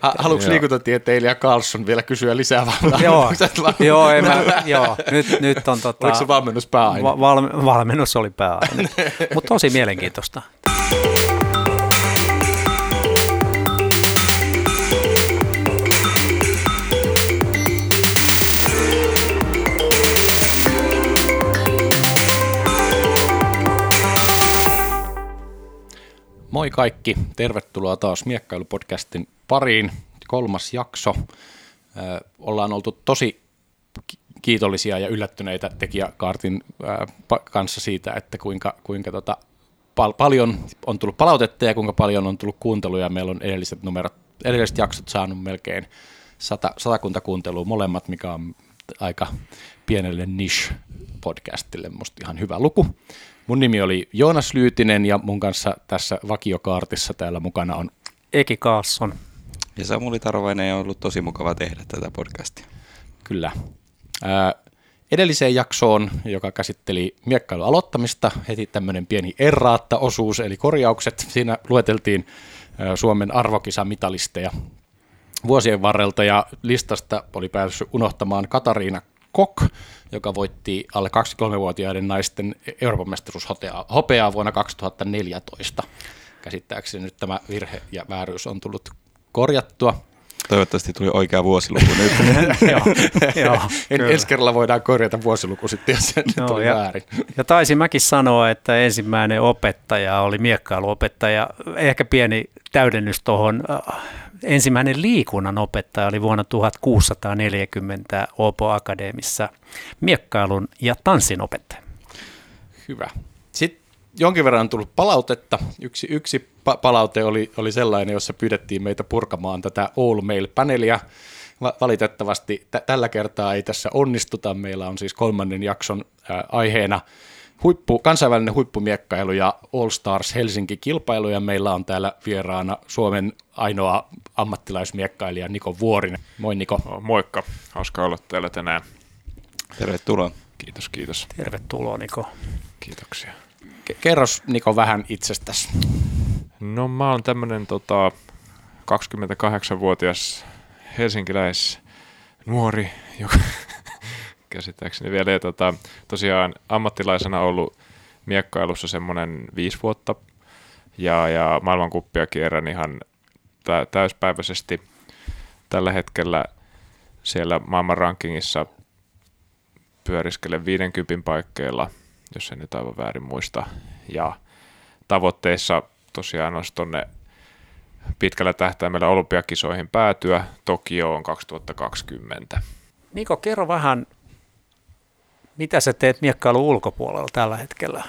Ha, haluatko liikuntatieteilijä Carlson vielä kysyä lisää Joo, joo, en mä, joo. Nyt, nyt on tota, Oliko se valmennus pääaine? Va- val- valmennus oli pääaine, mutta tosi mielenkiintoista. Moi kaikki, tervetuloa taas Miekkailupodcastin pariin. Kolmas jakso. ollaan oltu tosi kiitollisia ja yllättyneitä tekijäkaartin kanssa siitä, että kuinka, kuinka tota, pal- paljon on tullut palautetta ja kuinka paljon on tullut kuunteluja. Meillä on edelliset, numerot, edelliset jaksot saanut melkein sata, satakunta kuuntelua molemmat, mikä on aika pienelle niche-podcastille musta ihan hyvä luku. Mun nimi oli Joonas Lyytinen ja mun kanssa tässä vakiokaartissa täällä mukana on Eki Kaasson. Ja Samuli Tarvainen on ollut tosi mukava tehdä tätä podcastia. Kyllä. Ää, edelliseen jaksoon, joka käsitteli miekkailun aloittamista, heti tämmöinen pieni erraatta-osuus, eli korjaukset. Siinä lueteltiin Suomen arvokisamitalisteja vuosien varrelta, ja listasta oli päässyt unohtamaan Katariina Kok, joka voitti alle 23-vuotiaiden naisten Euroopan mestaruushopeaa vuonna 2014. Käsittääkseni nyt tämä virhe ja vääryys on tullut korjattua. Toivottavasti tuli oikea vuosiluku nyt. joo, joo, en, ensi kerralla voidaan korjata vuosiluku sitten, jos se no, tuli ja, väärin. Ja taisin mäkin sanoa, että ensimmäinen opettaja oli miekkailuopettaja. Ehkä pieni täydennys tuohon ensimmäinen liikunnan opettaja oli vuonna 1640 Opo Akademissa miekkailun ja tanssin opettaja. Hyvä. Sitten jonkin verran on tullut palautetta. Yksi, yksi pa- palaute oli, oli sellainen, jossa pyydettiin meitä purkamaan tätä All Mail-panelia. Valitettavasti t- tällä kertaa ei tässä onnistuta. Meillä on siis kolmannen jakson ää, aiheena huippu, kansainvälinen huippumiekkailu ja All Stars Helsinki-kilpailu, ja meillä on täällä vieraana Suomen ainoa ammattilaismiekkailija Niko Vuorinen. Moi Niko. No, moikka, hauska olla täällä tänään. Tervetuloa. Kiitos, kiitos. Tervetuloa Niko. Kiitoksia. Kerros Niko vähän itsestäsi. No mä oon tämmönen tota, 28-vuotias helsinkiläis nuori, joka käsittääkseni vielä. Ja tota, tosiaan ammattilaisena ollut miekkailussa semmoinen viisi vuotta ja, ja maailmankuppia kierrän ihan tä- täyspäiväisesti tällä hetkellä siellä maailman rankingissa pyöriskelen 50 paikkeilla, jos en nyt aivan väärin muista. Ja tavoitteissa tosiaan olisi tuonne pitkällä tähtäimellä olympiakisoihin päätyä Tokioon 2020. Niko, kerro vähän mitä sä teet miekkailun ulkopuolella tällä hetkellä?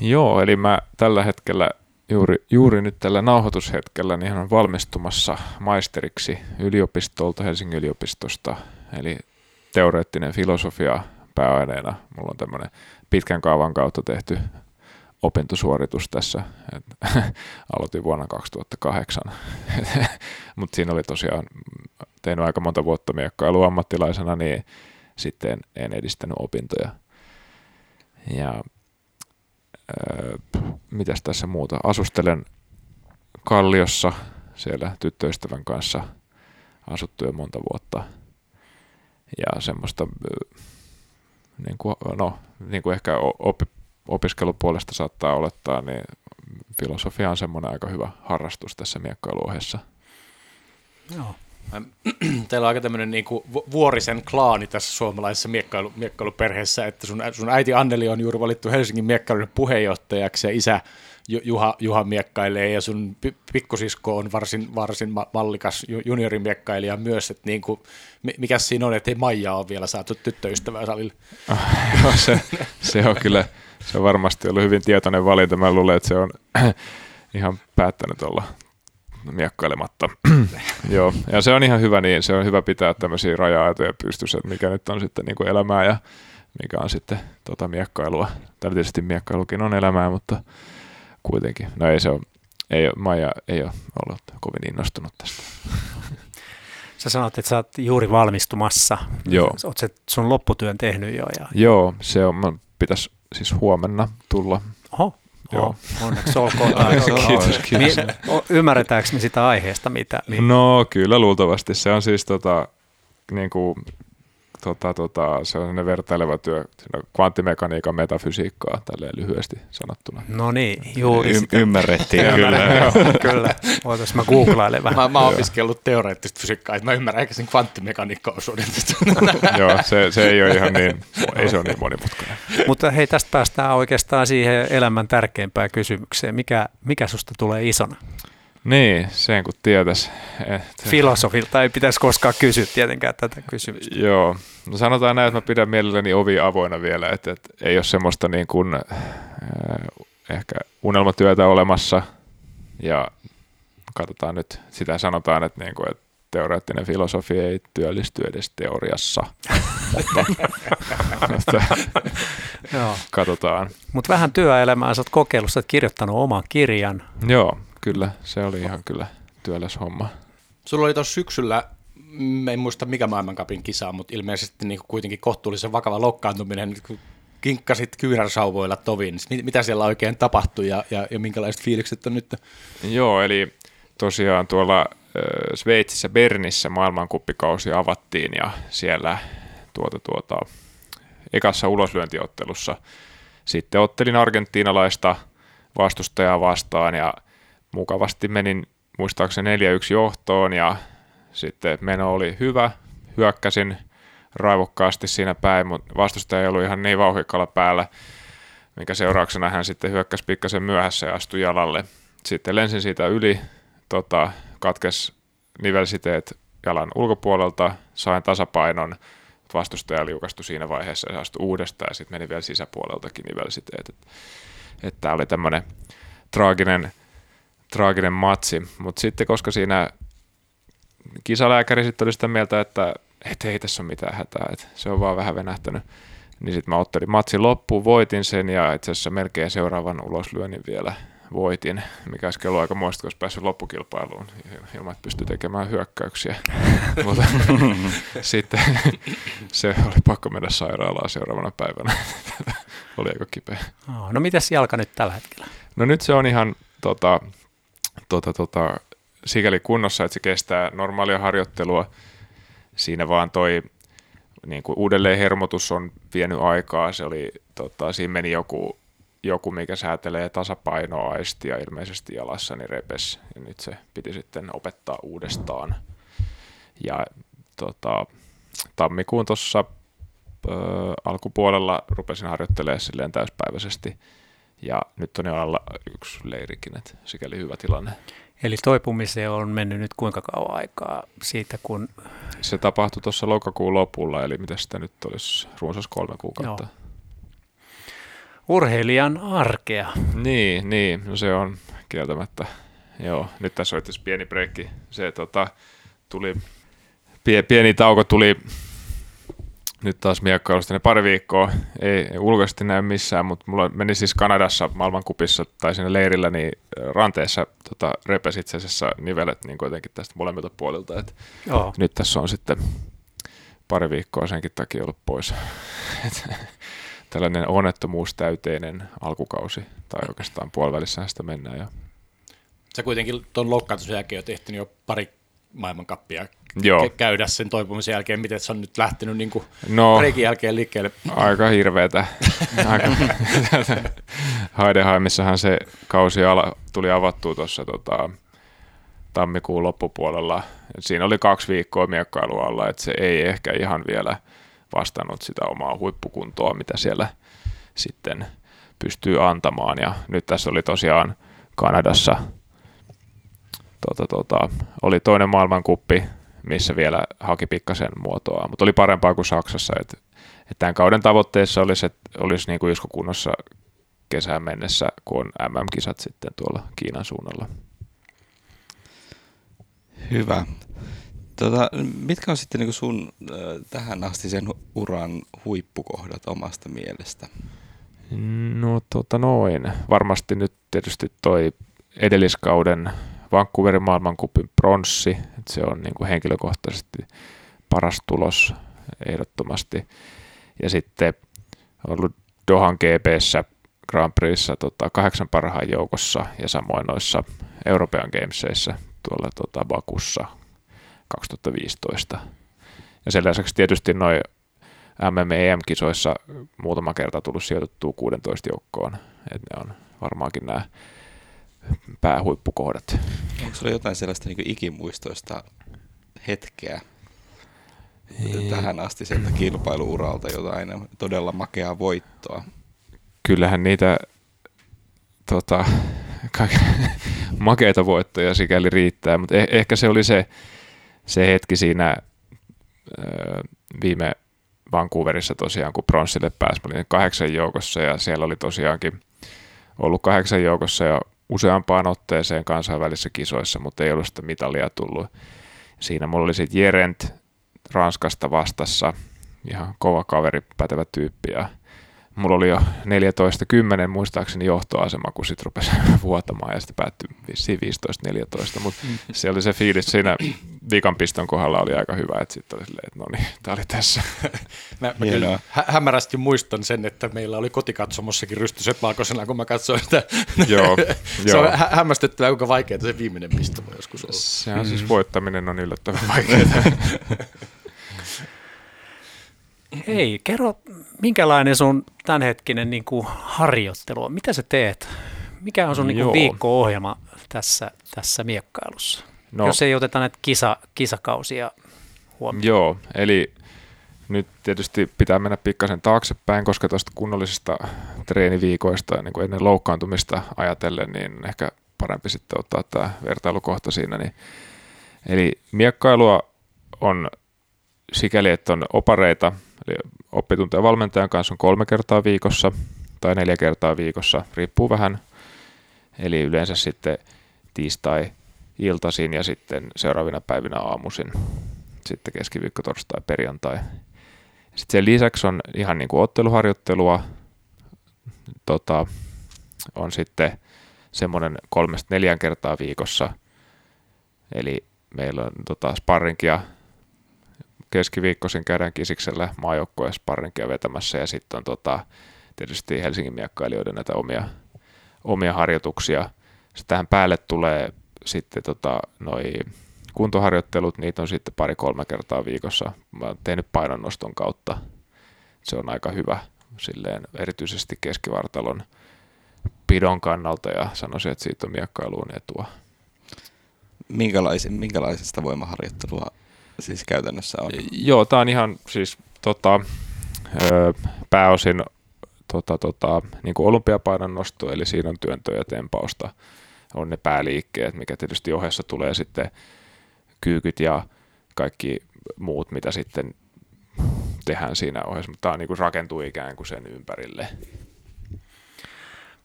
Joo, eli mä tällä hetkellä juuri, juuri nyt tällä nauhoitushetkellä niin hän on valmistumassa maisteriksi yliopistolta, Helsingin yliopistosta, eli teoreettinen filosofia pääaineena. Mulla on tämmöinen pitkän kaavan kautta tehty opintosuoritus tässä. Et, aloitin vuonna 2008, mutta siinä oli tosiaan tehnyt aika monta vuotta miekkailua ammattilaisena, niin sitten en edistänyt opintoja. Ja öö, mitäs tässä muuta? Asustelen Kalliossa siellä tyttöystävän kanssa asuttu jo monta vuotta. Ja semmoista, niin kuin, no, niin kuin ehkä opi, opiskelupuolesta saattaa olettaa, niin filosofia on semmoinen aika hyvä harrastus tässä miekkailuohessa. Joo. Teillä on aika tämmöinen niin kuin vuorisen klaani tässä suomalaisessa miekkailu, miekkailuperheessä, että sun, sun äiti Anneli on juuri valittu Helsingin miekkailun puheenjohtajaksi ja isä Juha, Juha miekkailee ja sun pikkusisko on varsin, varsin mallikas juniorimiekkailija myös, että niin kuin, mikä siinä on, että ei Maija ole vielä saatu tyttöystävää salille? no, se, se, on kyllä, se on varmasti ollut hyvin tietoinen valinta, mä luulen, että se on ihan päättänyt olla miekkailematta. Joo, ja se on ihan hyvä niin, se on hyvä pitää tämmöisiä raja-aitoja pystyssä, että mikä nyt on sitten niin kuin elämää ja mikä on sitten tota miekkailua. Tällä tietysti miekkailukin on elämää, mutta kuitenkin. No ei se ole, ei ole, Maija ei ole ollut kovin innostunut tästä. Sä sanoit, että sä oot juuri valmistumassa. Joo. Oot se sun lopputyön tehnyt jo? Ja... Joo, se on, pitäisi siis huomenna tulla Oho. Joo. Onneksi olkoon. Kiitos, kiitos. Mi- ymmärretäänkö me sitä aiheesta, mitä? Mi- No kyllä luultavasti. Se on siis tota, niin kuin, tota, tota, se on sellainen vertaileva työ, kvanttimekaniikan metafysiikkaa tälleen lyhyesti sanottuna. no niin, juuri Y- sitä. ymmärrettiin kyllä. Joo, kyllä. Voitaisiin mä googlailen vähän. Mä, mä oon opiskellut teoreettista fysiikkaa, että mä ymmärrän ehkä sen kvanttimekaniikka-osuuden tästä. Joo, se, se ei ole ihan niin, ei se ole niin monimutkainen. Mutta hei, tästä päästään oikeastaan siihen elämän tärkeimpään kysymykseen. Mikä, mikä susta tulee isona? Niin, sen kun tietäisi. Että, Filosofilta ei pitäisi koskaan kysyä tietenkään tätä kysymystä. Joo, no sanotaan näin, että mä pidän mielelläni ovi avoinna vielä, että, että ei ole semmoista niin kuin, äh, ehkä unelmatyötä olemassa ja katsotaan nyt, sitä sanotaan, että, niin kuin, että teoreettinen filosofi ei työllisty edes teoriassa, mutta, mutta Joo. katsotaan. Mutta vähän työelämää sä oot kokeillut, sä oot kirjoittanut oman kirjan. Joo, kyllä, se oli ihan kyllä työläs homma. Sulla oli tuossa syksyllä, mm, en muista mikä maailmankapin kisa, mutta ilmeisesti niin kuitenkin kohtuullisen vakava loukkaantuminen, kun kinkkasit kyynärsauvoilla toviin. mit- Mitä siellä oikein tapahtui ja, ja, ja minkälaiset fiilikset on nyt? Joo, eli tosiaan tuolla Sveitsissä Bernissä maailmankuppikausi avattiin ja siellä tuota, tuota, ekassa uloslyöntiottelussa sitten ottelin argentiinalaista vastustajaa vastaan ja mukavasti menin muistaakseni 4-1 johtoon ja sitten meno oli hyvä. Hyökkäsin raivokkaasti siinä päin, mutta vastustaja ei ollut ihan niin vauhikalla päällä, minkä seurauksena hän sitten hyökkäsi pikkasen myöhässä ja astui jalalle. Sitten lensin siitä yli, tota, katkes nivelsiteet jalan ulkopuolelta, sain tasapainon, vastustaja liukastui siinä vaiheessa ja astui uudestaan ja sitten meni vielä sisäpuoleltakin nivelsiteet. Tämä oli tämmöinen traaginen, traaginen matsi, mutta sitten koska siinä kisalääkäri sitten oli sitä mieltä, että et ei tässä ole mitään hätää, että se on vaan vähän venähtänyt, niin sitten mä ottelin matsin loppuun, voitin sen ja itse asiassa melkein seuraavan uloslyönnin vielä voitin, mikä olisi kello aika muista, kun päässyt loppukilpailuun ilman, että pystyi tekemään hyökkäyksiä. Mutta sitten se oli pakko mennä sairaalaan seuraavana päivänä. oli aika kipeä. Oh, no mitäs jalka nyt tällä hetkellä? No nyt se on ihan tota, tota, tota, sikäli kunnossa, että se kestää normaalia harjoittelua. Siinä vaan toi niin kuin uudelleen hermotus on vienyt aikaa. Se oli, tota, siinä meni joku, joku, mikä säätelee tasapainoaistia ilmeisesti jalassa, niin repes. Ja nyt se piti sitten opettaa uudestaan. Ja tota, tammikuun tuossa alkupuolella rupesin harjoittelemaan silleen täyspäiväisesti. Ja nyt on jo alla yksi leirikin, että sikäli hyvä tilanne. Eli toipumiseen on mennyt nyt kuinka kauan aikaa siitä, kun... Se tapahtui tuossa lokakuun lopulla, eli mitä sitä nyt olisi, runsas kolme kuukautta. Joo. Urheilijan arkea. Niin, niin, no se on kieltämättä. Joo, nyt tässä on pieni breikki. Se tota, tuli, pie, pieni tauko tuli nyt taas miekkailusta ne pari viikkoa. Ei, ei ulkoisesti näy missään, mutta mulla meni siis Kanadassa maailmankupissa tai siinä leirillä, niin ranteessa tota, repes itse asiassa nivelet niin jotenkin tästä molemmilta puolilta. Et Joo. nyt tässä on sitten pari viikkoa senkin takia ollut pois. Et tällainen onnettomuustäyteinen alkukausi, tai oikeastaan puolivälissä sitä mennään jo. Sä kuitenkin tuon loukkaantumisen jälkeen jo tehty jo pari maailmankappia Joo. kä- käydä sen toipumisen jälkeen, miten se on nyt lähtenyt niin kuin No, reikin jälkeen liikkeelle. aika hirveetä. Aika. Haidehaimissahan se kausi ala, tuli avattua tuossa tota, tammikuun loppupuolella. Et siinä oli kaksi viikkoa miekkailua alla, että se ei ehkä ihan vielä vastannut sitä omaa huippukuntoa, mitä siellä sitten pystyy antamaan. Ja nyt tässä oli tosiaan Kanadassa tota, tota, oli toinen maailmankuppi, missä vielä haki pikkasen muotoa, mutta oli parempaa kuin Saksassa. Et, et tämän kauden tavoitteessa olisi, että olisi niin kuin Jusko kunnossa kesään mennessä, kun on MM-kisat sitten tuolla Kiinan suunnalla. Hyvä. Tota, mitkä on sitten niin sun äh, tähän asti sen uran huippukohdat omasta mielestä? No tota noin. Varmasti nyt tietysti toi edelliskauden Vancouverin maailmankupin pronssi, että se on niin kuin henkilökohtaisesti paras tulos ehdottomasti. Ja sitten ollut Dohan GPssä Grand Prixissa tota, kahdeksan parhaan joukossa ja samoin noissa European Gamesissa tuolla tota, Bakussa 2015. Ja sen lisäksi tietysti noin MMEM-kisoissa muutama kerta tullut sijoitettua 16 joukkoon. Et ne on varmaankin nämä päähuippukohdat. Onko sulla jotain sellaista niin ikimuistoista hetkeä Ei. tähän asti sieltä kilpailuuralta, jotain todella makeaa voittoa? Kyllähän niitä tota, makeita voittoja sikäli riittää, mutta eh- ehkä se oli se, se hetki siinä ö, viime Vancouverissa tosiaan, kun pronssille pääsi, mä olin kahdeksan joukossa ja siellä oli tosiaankin ollut kahdeksan joukossa ja useampaan otteeseen kansainvälisissä kisoissa, mutta ei ollut sitä mitalia tullut. Siinä mulla oli sitten Jerent Ranskasta vastassa, ihan kova kaveri, pätevä tyyppi ja mulla oli jo 14-10 muistaakseni johtoasema, kun sitten rupesi vuotamaan ja sitten päättyi 15-14, mutta mm. se oli se fiilis siinä viikan piston kohdalla oli aika hyvä, että sitten oli silleen, että no niin, tämä oli tässä. mä, mä kyllä hä- hämärästi muistan sen, että meillä oli kotikatsomossakin Rysty Seplaakosena, kun mä katsoin sitä. joo, se joo. on hä- hämmästyttävää, kuinka vaikeaa se viimeinen pisto voi joskus olla. Se on siis mm. voittaminen on yllättävän vaikeaa. Hei, kerro, minkälainen sun tämänhetkinen niin kuin harjoittelu on? Mitä sä teet? Mikä on sun niin kuin viikko-ohjelma tässä, tässä miekkailussa? No, Jos ei oteta näitä kisa, kisakausia huomioon. Joo, eli nyt tietysti pitää mennä pikkasen taaksepäin, koska tuosta kunnollisista treeniviikoista niin kuin ennen loukkaantumista ajatellen, niin ehkä parempi sitten ottaa tämä vertailukohta siinä. Niin, eli miekkailua on sikäli, että on opareita, eli oppitunteja valmentajan kanssa on kolme kertaa viikossa tai neljä kertaa viikossa, riippuu vähän. Eli yleensä sitten tiistai iltaisin ja sitten seuraavina päivinä aamuisin, sitten keskiviikko, torstai, perjantai. Sitten sen lisäksi on ihan niin kuin otteluharjoittelua, tota, on sitten semmoinen kolmesta neljän kertaa viikossa, eli meillä on tota, sparrinkia keskiviikkoisin käydään kisiksellä sparrinkia vetämässä ja sitten on tota, tietysti Helsingin miekkailijoiden näitä omia, omia harjoituksia. Sitten tähän päälle tulee sitten tota, noi kuntoharjoittelut, niitä on sitten pari-kolme kertaa viikossa. Mä oon tehnyt painonnoston kautta. Se on aika hyvä silleen, erityisesti keskivartalon pidon kannalta ja sanoisin, että siitä on miekkailuun etua. Minkälaisesta voimaharjoittelua siis käytännössä on? Joo, tämä on ihan siis tota, pääosin tota, tota, niin kuin olympiapainon nosto, eli siinä on työntöä ja tempausta, on ne pääliikkeet, mikä tietysti ohessa tulee sitten kyykyt ja kaikki muut, mitä sitten tehdään siinä ohessa, mutta tämä on niin kuin rakentuu ikään kuin sen ympärille.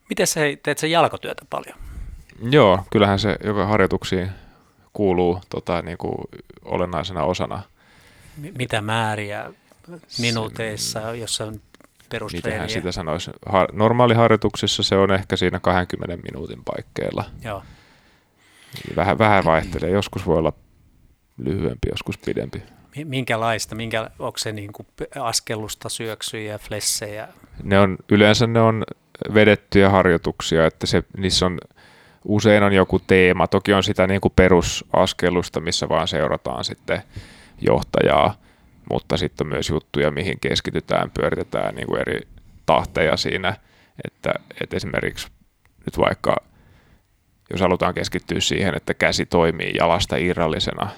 Miten sä teet sen jalkatyötä paljon? Joo, kyllähän se joka harjoituksiin kuuluu tota, niin kuin olennaisena osana. Mitä määriä minuuteissa, jos on perustreeniä? Mitähän sitä sanoisi? Har- normaaliharjoituksissa se on ehkä siinä 20 minuutin paikkeilla. Joo. Vähän, vähän vaihtelee. Joskus voi olla lyhyempi, joskus pidempi. Minkälaista? Minkä, onko se niin kuin askellusta, syöksyjä, flessejä? Ne on, yleensä ne on vedettyjä harjoituksia, että se, niissä on usein on joku teema. Toki on sitä niin kuin perusaskelusta, missä vaan seurataan sitten johtajaa, mutta sitten on myös juttuja, mihin keskitytään, pyöritetään niin kuin eri tahteja siinä, että, että esimerkiksi nyt vaikka jos halutaan keskittyä siihen, että käsi toimii jalasta irrallisena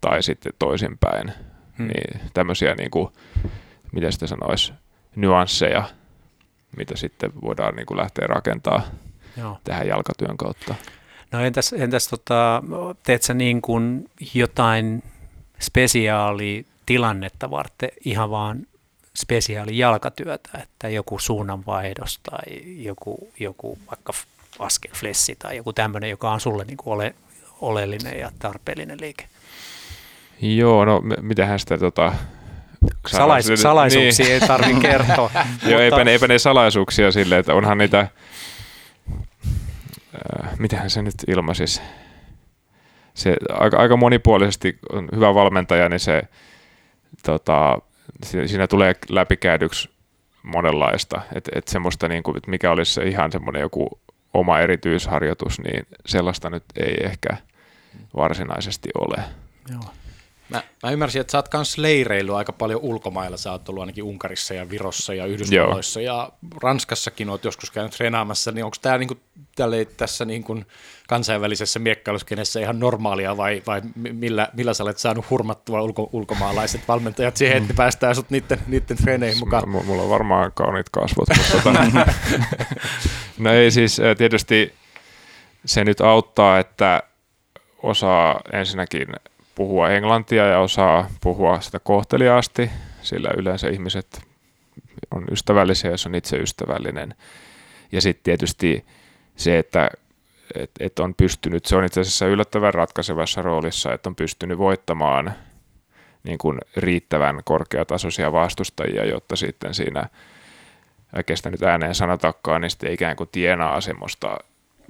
tai sitten toisinpäin, hmm. niin tämmöisiä, niin kuin, miten sitä sanoisi, nyansseja, mitä sitten voidaan niin kuin lähteä rakentamaan Joo. tähän jalkatyön kautta. No entäs, entäs tota, teet sä niin kuin jotain spesiaali tilannetta varten ihan vaan spesiaali jalkatyötä, että joku suunnanvaihdos tai joku, joku vaikka askelflessi tai joku tämmöinen, joka on sulle niin kuin ole, oleellinen ja tarpeellinen liike? Joo, no mitähän sitä tota, Salais, salaisuuksia niin. ei tarvitse kertoa. Joo, mutta... eipä, ne, eipä ne salaisuuksia sille, että onhan niitä äh, mitähän se nyt ilmaisisi, se aika, aika monipuolisesti on hyvä valmentaja, niin se, tota, siinä tulee läpikäydyksi monenlaista. Että et semmoista, niin kuin, että mikä olisi se ihan semmoinen joku oma erityisharjoitus, niin sellaista nyt ei ehkä varsinaisesti ole. Joo. Mä, mä ymmärsin, että sä oot kans leireillyt aika paljon ulkomailla. Sä oot ollut ainakin Unkarissa ja Virossa ja Yhdysvalloissa Joo. ja Ranskassakin oot joskus käynyt treenaamassa. Niin onko tämä niinku, tässä niinku kansainvälisessä miekkailuskenessä ihan normaalia vai, vai millä, millä sä olet saanut hurmattua ulko, ulkomaalaiset valmentajat siihen, että päästään sut niiden, niiden treeneihin mukaan? M- mulla on varmaan kauniit kasvot. Mutta tota, no ei siis tietysti se nyt auttaa, että osaa ensinnäkin puhua englantia ja osaa puhua sitä kohteliaasti, sillä yleensä ihmiset on ystävällisiä, jos on itse ystävällinen. Ja sitten tietysti se, että et, et on pystynyt, se on itse asiassa yllättävän ratkaisevassa roolissa, että on pystynyt voittamaan niin kuin riittävän korkeatasoisia vastustajia, jotta sitten siinä, kestä nyt ääneen sanotakaan, niin sitten ikään kuin tienaa semmoista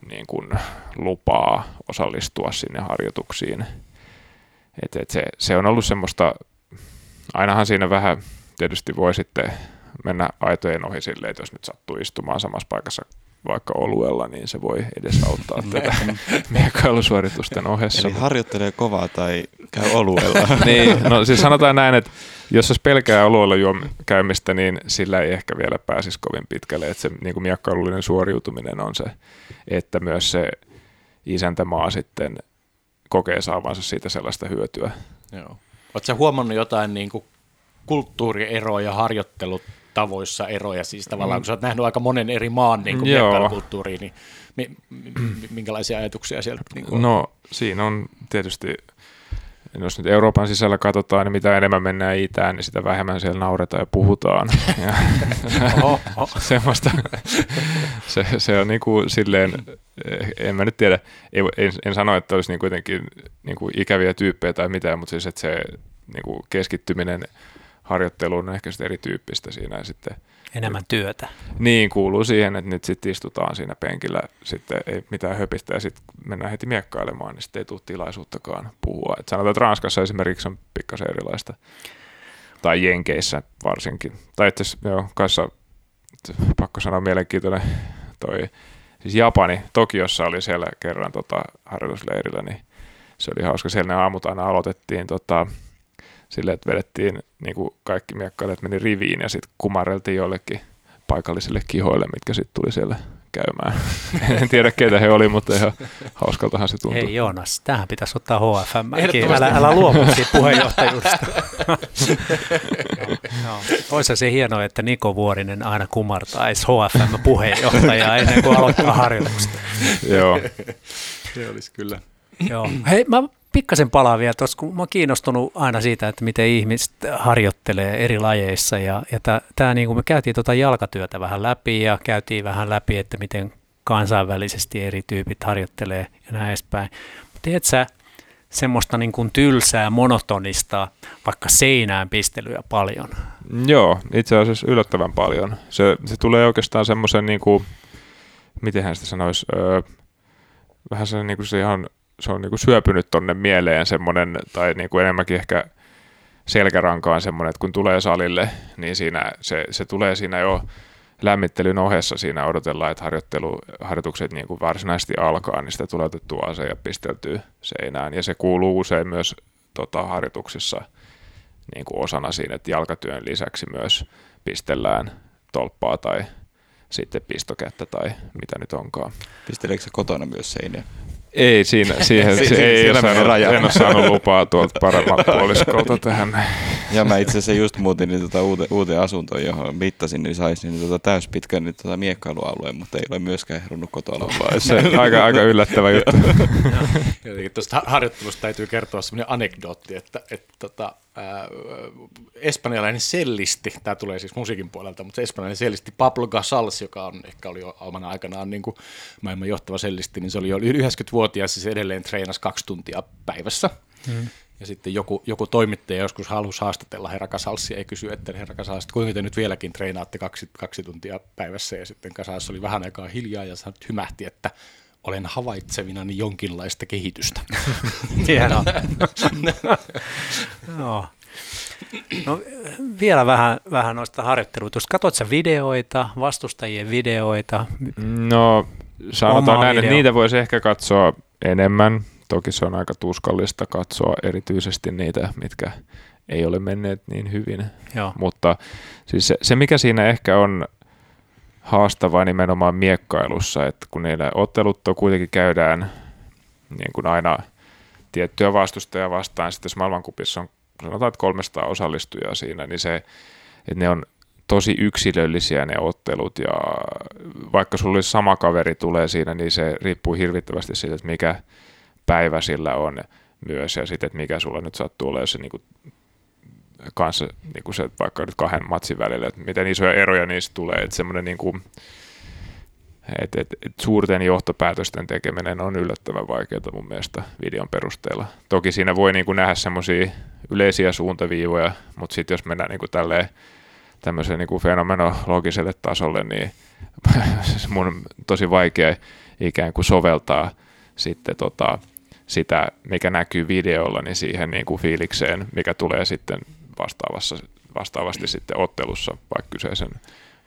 niin kuin lupaa osallistua sinne harjoituksiin. Et, et se, se on ollut semmoista, ainahan siinä vähän tietysti voi sitten mennä aitojen ohi silleen, että jos nyt sattuu istumaan samassa paikassa vaikka oluella, niin se voi edesauttaa tätä miekkailusuoritusten ohessa. Eli harjoittelee kovaa tai käy oluella. niin, no siis sanotaan näin, että jos olisi pelkää oluella juom käymistä, niin sillä ei ehkä vielä pääsisi kovin pitkälle. Että se niin kuin miekkailullinen suoriutuminen on se, että myös se isäntämaa sitten kokee saavansa siitä sellaista hyötyä. Joo. Oletko huomannut jotain niin kuin kulttuurieroja harjoittelut tavoissa eroja, siis tavallaan mm. kun sä oot nähnyt aika monen eri maan niin kulttuuriin, niin mi, mi, minkälaisia ajatuksia sieltä? Niin kuin no siinä on tietysti, jos nyt Euroopan sisällä katsotaan, niin mitä enemmän mennään itään, niin sitä vähemmän siellä nauretaan ja puhutaan. ja, oho, oho. Semmoista, se, se on niin kuin silleen, en mä nyt tiedä, en, en sano, että olisi niin kuitenkin niin kuin ikäviä tyyppejä tai mitään, mutta siis että se niin kuin keskittyminen harjoittelu on ehkä sitten erityyppistä siinä ja sitten Enemmän työtä. Niin, kuuluu siihen, että nyt sitten istutaan siinä penkillä, sitten ei mitään höpistä ja sitten mennään heti miekkailemaan, niin sitten ei tule tilaisuuttakaan puhua. Et sanotaan, että Ranskassa esimerkiksi on pikkasen erilaista, tai Jenkeissä varsinkin. Tai itse joo, kanssa pakko sanoa mielenkiintoinen toi, siis Japani, Tokiossa oli siellä kerran tota, harjoitusleirillä, niin se oli hauska. Siellä ne aamut aina aloitettiin tota, silleen, että vedettiin niin kuin kaikki miekkailijat meni riviin ja sitten kumareltiin jollekin paikallisille kihoille, mitkä sitten tuli siellä käymään. en tiedä, keitä he oli, mutta ihan hauskaltahan se tuntui. Hei Joonas, tähän pitäisi ottaa HFM. Älä, älä luovu siitä puheenjohtajuudesta. no, Olisi se hienoa, että Niko Vuorinen aina kumartaisi HFM-puheenjohtajaa ennen kuin aloittaa harjoitukset. Joo. Se olisi kyllä. Joo. Hei, mä pikkasen palaa vielä tuossa, kun mä oon kiinnostunut aina siitä, että miten ihmiset harjoittelee eri lajeissa. Ja, ja tämä, niin kuin me käytiin tuota jalkatyötä vähän läpi ja käytiin vähän läpi, että miten kansainvälisesti eri tyypit harjoittelee ja näin edespäin. Tiedätkö sä semmoista niin kuin tylsää, monotonista, vaikka seinään pistelyä paljon? Joo, itse asiassa yllättävän paljon. Se, se tulee oikeastaan semmoisen, niin kuin, miten sitä sanoisi, öö, vähän se, niin kuin se ihan se on niin kuin syöpynyt tonne mieleen semmoinen, tai niin kuin enemmänkin ehkä selkärankaan semmoinen, että kun tulee salille, niin siinä, se, se tulee siinä jo lämmittelyn ohessa siinä odotellaan, että harjoittelu, harjoitukset niin kuin varsinaisesti alkaa, niin sitä tulee otettua ase ja pisteltyä seinään. Ja se kuuluu usein myös tota, harjoituksissa niin kuin osana siinä, että jalkatyön lisäksi myös pistellään tolppaa tai sitten pistokättä tai mitä nyt onkaan. Pisteleekö kotona myös seiniä? Ei siinä, siihen, se, se, ei ole saanut, raja. en ole saanut lupaa tuolta paremmalta puoliskolta tähän. Ja mä itse asiassa just muutin niin tota uuteen, uuteen asuntoon, johon mittasin, niin saisin niin tota täyspitkän niin tota miekkailualueen, mutta ei ole myöskään herunut kotona. Se aika, aika yllättävä juttu. Jotenkin tuosta harjoittelusta täytyy kertoa sellainen anekdootti, että, että tota, ää, espanjalainen sellisti, tämä tulee siis musiikin puolelta, mutta espanjalainen sellisti Pablo Casals, joka on ehkä oli jo omana aikanaan niin kuin maailman johtava sellisti, niin se oli jo 90-vuotias, siis edelleen treenasi kaksi tuntia päivässä. Hmm. Ja sitten joku, joku toimittaja joskus halusi haastatella herra Casalsia ja kysyi, että herra Casals, kuinka te nyt vieläkin treenaatte kaksi, kaksi tuntia päivässä. Ja sitten Casals oli vähän aikaa hiljaa ja hymähti, että olen havaitsevinani jonkinlaista kehitystä. Hienoa. no. No vielä vähän, vähän noista harjoitteluita. Katsot sä videoita, vastustajien videoita? No sanotaan näin, video. että niitä voisi ehkä katsoa enemmän. Toki se on aika tuskallista katsoa erityisesti niitä, mitkä ei ole menneet niin hyvin. Joo, Mutta siis se, se, mikä siinä ehkä on haastavaa nimenomaan miekkailussa, että kun niillä ottelut on kuitenkin käydään niin kuin aina tiettyä vastustajaa vastaan, sitten jos maailmankupissa on sanotaan, että 300 osallistujaa siinä, niin se, että ne on tosi yksilöllisiä ne ottelut ja vaikka sulla olisi sama kaveri tulee siinä, niin se riippuu hirvittävästi siitä, että mikä päivä sillä on myös ja sitten, että mikä sulla nyt sattuu olemaan se niin kuin kanssa niin kuin se, vaikka nyt kahden matsin välillä, että miten isoja eroja niistä tulee, että semmoinen niin kuin, et, et, et suurten johtopäätösten tekeminen on yllättävän vaikeaa mun mielestä videon perusteella. Toki siinä voi niin kuin nähdä semmoisia yleisiä suuntaviivoja, mutta sitten jos mennään niin kuin tälleen tämmöiselle niin kuin fenomenologiselle tasolle, niin mun on tosi vaikea ikään kuin soveltaa sitten tota, sitä, mikä näkyy videolla, niin siihen niin kuin fiilikseen, mikä tulee sitten vastaavassa, vastaavasti sitten ottelussa vaikka kyseisen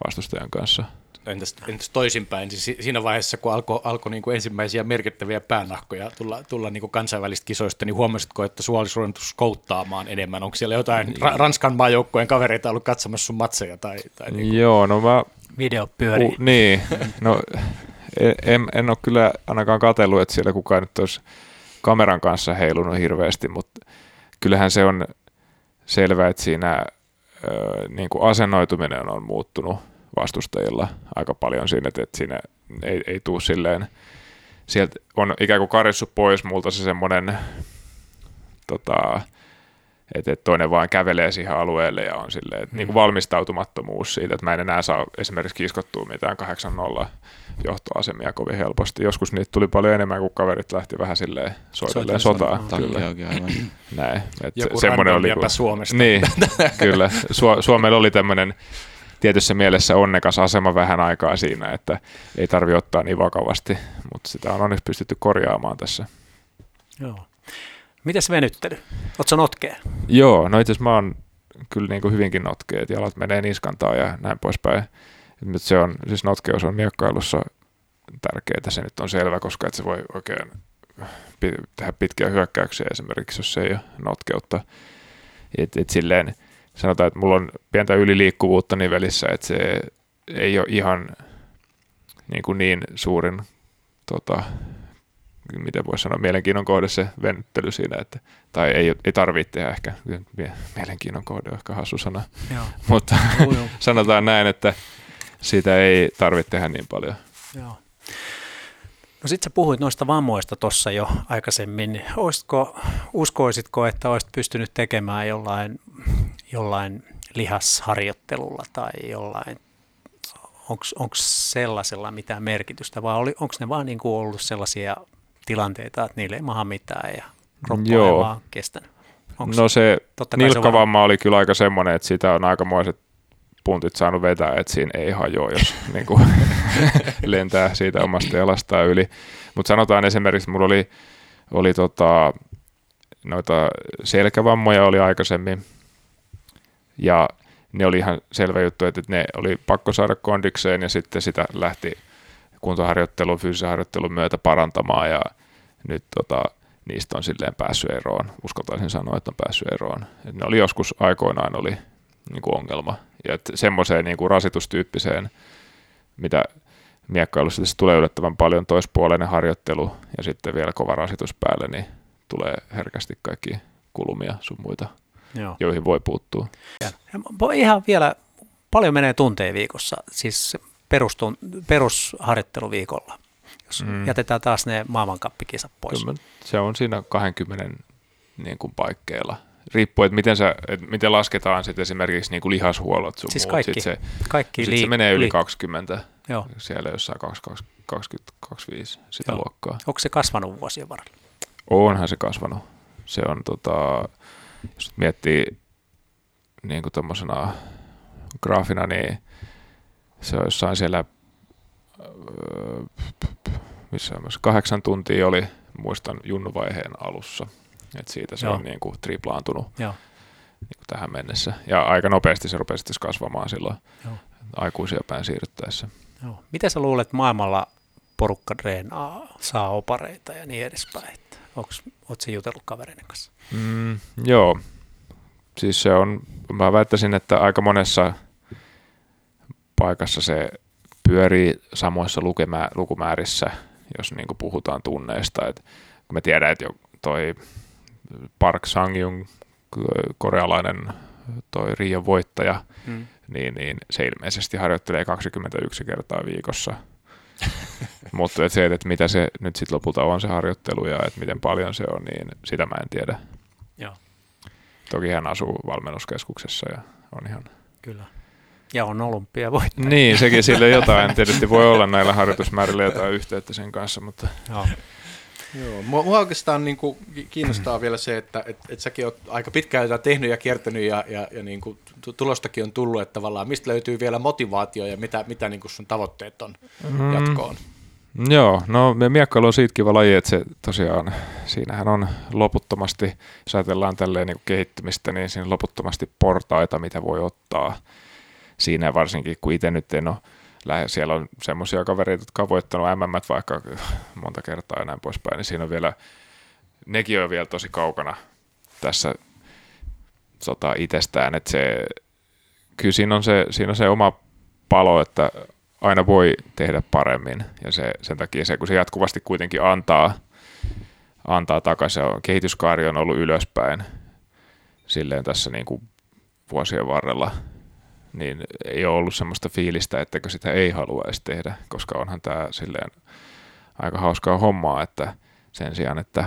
vastustajan kanssa. Entäs, entäs toisinpäin, siis si- siinä vaiheessa, kun alkoi alko niin ensimmäisiä merkittäviä päänahkoja tulla, tulla niin kuin kansainvälistä kisoista, niin huomasitko, että sinua olisi ruvennut skouttaamaan enemmän? Onko siellä jotain ra- Ranskan maajoukkojen kavereita ollut katsomassa sun matseja? Tai, tai niin kuin, Joo, no mä video pyörii. Uh, niin, no en, en ole kyllä ainakaan katsellut, että siellä kukaan nyt olisi kameran kanssa heilunut hirveästi, mutta kyllähän se on selvää, että siinä niin kuin asennoituminen on muuttunut vastustajilla aika paljon siinä, että, että siinä ei, ei tule silleen, sieltä on ikään kuin karissut pois multa se semmoinen tota, että, että toinen vaan kävelee siihen alueelle ja on silleen, että niin kuin valmistautumattomuus siitä, että mä en enää saa esimerkiksi kiskottua mitään 8-0 johtoasemia kovin helposti. Joskus niitä tuli paljon enemmän, kun kaverit lähti vähän silleen soitelleen sotaa. Kyllä, Takkiakin aivan. näin. Että Joku semmoinen oli, randomiäpä Suomesta. Niin, kyllä. Su- Suomella oli tämmöinen tietyssä mielessä onnekas asema vähän aikaa siinä, että ei tarvi ottaa niin vakavasti, mutta sitä on onneksi pystytty korjaamaan tässä. Joo. Mites venyttely? Oletko notkea? Joo, no itse asiassa mä oon kyllä niin kuin hyvinkin notkea, että jalat menee niskantaan ja näin poispäin. Mutta se on, siis notkeus on miekkailussa tärkeää, se nyt on selvä, koska et se voi oikein tehdä pitkiä hyökkäyksiä esimerkiksi, jos se ei ole notkeutta. Et, et silleen, sanotaan, että mulla on pientä yliliikkuvuutta nivelissä, että se ei ole ihan niin, kuin niin suurin tota, miten voisi sanoa, mielenkiinnon kohde se venyttely siinä, että, tai ei, ei tarvitse tehdä ehkä, mie- mielenkiinnon kohde on ehkä hassu sana, Joo. mutta Joo, joo. sanotaan näin, että siitä ei tarvitse tehdä niin paljon. Joo. No sit sä puhuit noista vammoista tuossa jo aikaisemmin. niin Olisitko, uskoisitko, että olisit pystynyt tekemään jollain, jollain lihasharjoittelulla tai jollain, onko sellaisella mitään merkitystä vai onko ne vaan niin kuin ollut sellaisia tilanteita, että niille ei maha mitään ja kroppa ei Joo. vaan kestänyt? Onks, No se se nilkkavamma oli kyllä aika semmoinen, että sitä on aikamoiset puntit saanut vetää, että siinä ei hajoa, jos niin kuin, lentää siitä omasta jalastaan yli. Mutta sanotaan esimerkiksi, mulla oli, oli tota, noita selkävammoja oli aikaisemmin, ja ne oli ihan selvä juttu, että ne oli pakko saada kondikseen, ja sitten sitä lähti kuntoharjoittelun, fyysisen harjoittelun myötä parantamaan, ja nyt tota, niistä on silleen päässyt eroon. Uskaltaisin sanoa, että on päässyt eroon. Et ne oli joskus aikoinaan oli niin kuin ongelma. Ja semmoiseen niin kuin rasitustyyppiseen, mitä miekkailussa tässä tulee yllättävän paljon toispuoleinen harjoittelu ja sitten vielä kova rasitus päälle, niin tulee herkästi kaikki kulumia sun muita, Joo. joihin voi puuttua. Ja ihan vielä, paljon menee tunteja viikossa, siis perustun, perusharjoitteluviikolla, jos Mm. jätetään taas ne maailmankappikisat pois. Kyllä Se on siinä 20 niin kuin paikkeilla. Riippuu, että miten, sä, että miten lasketaan sit esimerkiksi niin kuin lihashuollot sun Siis muut. kaikki, Sit se, kaikki sit se menee yli liik- 20, Joo. siellä jossain 20-25 sitä Joo. luokkaa. Onko se kasvanut vuosien varrella? Onhan se kasvanut. Se on, tota, jos miettii niin kuin graafina, niin se on jossain siellä, öö, missä myös kahdeksan tuntia oli, muistan junnuvaiheen alussa. Et siitä se Joo. on niin kuin triplaantunut. Joo. niin kuin tähän mennessä. Ja aika nopeasti se rupesi kasvamaan silloin Joo. aikuisia päin siirryttäessä. Joo. Mitä sä luulet maailmalla porukka treenaa, saa opareita ja niin edespäin? Oletko se jutellut kavereiden kanssa? Mm, joo, siis se on, mä väittäisin, että aika monessa paikassa se pyörii samoissa lukemä, lukumäärissä, jos niin kuin puhutaan tunneista. Et kun me tiedän, että jo toi Park Sang-jung, korealainen toi Rion voittaja, hmm. niin, niin se ilmeisesti harjoittelee 21 kertaa viikossa. Mutta et se, että mitä se nyt sitten lopulta on se harjoittelu ja että miten paljon se on, niin sitä mä en tiedä. Joo. Toki hän asuu valmennuskeskuksessa ja on ihan... Kyllä. Ja on olympia voittaja. Niin, sekin sille jotain. Tietysti voi olla näillä harjoitusmäärillä jotain yhteyttä sen kanssa, mutta... Joo. Joo, mua, mua oikeastaan niin kuin kiinnostaa vielä se, että et, et säkin oot aika pitkään tätä tehnyt ja kiertänyt ja, ja, ja niin kuin tulostakin on tullut, että tavallaan mistä löytyy vielä motivaatio ja mitä, mitä niin kuin sun tavoitteet on mm. jatkoon? Joo, no miekkailu on siitä kiva laji, että se tosiaan, siinähän on loputtomasti, jos ajatellaan tälleen niin kehittymistä, niin siinä on loputtomasti portaita, mitä voi ottaa. Siinä varsinkin, kun itse nyt en ole lähe, siellä on semmoisia kavereita, jotka on voittanut MM vaikka monta kertaa ja näin poispäin, niin siinä on vielä, nekin on vielä tosi kaukana tässä tota, itsestään, että se, kyllä siinä on se, siinä on se oma palo, että aina voi tehdä paremmin. Ja se, sen takia se, kun se jatkuvasti kuitenkin antaa, antaa takaisin, kehityskaari on ollut ylöspäin silleen tässä niin kuin vuosien varrella, niin ei ole ollut semmoista fiilistä, että sitä ei haluaisi tehdä, koska onhan tämä silleen aika hauskaa hommaa, että sen sijaan, että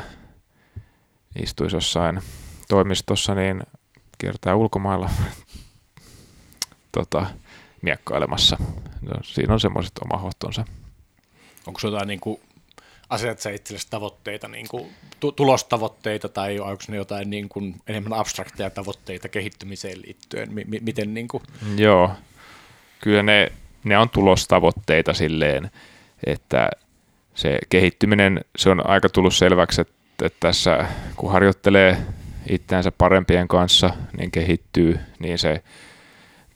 istuisi jossain toimistossa, niin kiertää ulkomailla tota, miekkailemassa. No, siinä on semmoiset omahohtonsa. Onko jotain niin kuin, asetat sä itsellesi tavoitteita, niin kuin, tulostavoitteita tai onko ne jotain niin kuin, enemmän abstrakteja tavoitteita kehittymiseen liittyen? M- miten, niin kuin? Joo, kyllä ne, ne on tulostavoitteita silleen, että se kehittyminen, se on aika tullut selväksi, että, että tässä kun harjoittelee itseänsä parempien kanssa, niin kehittyy, niin se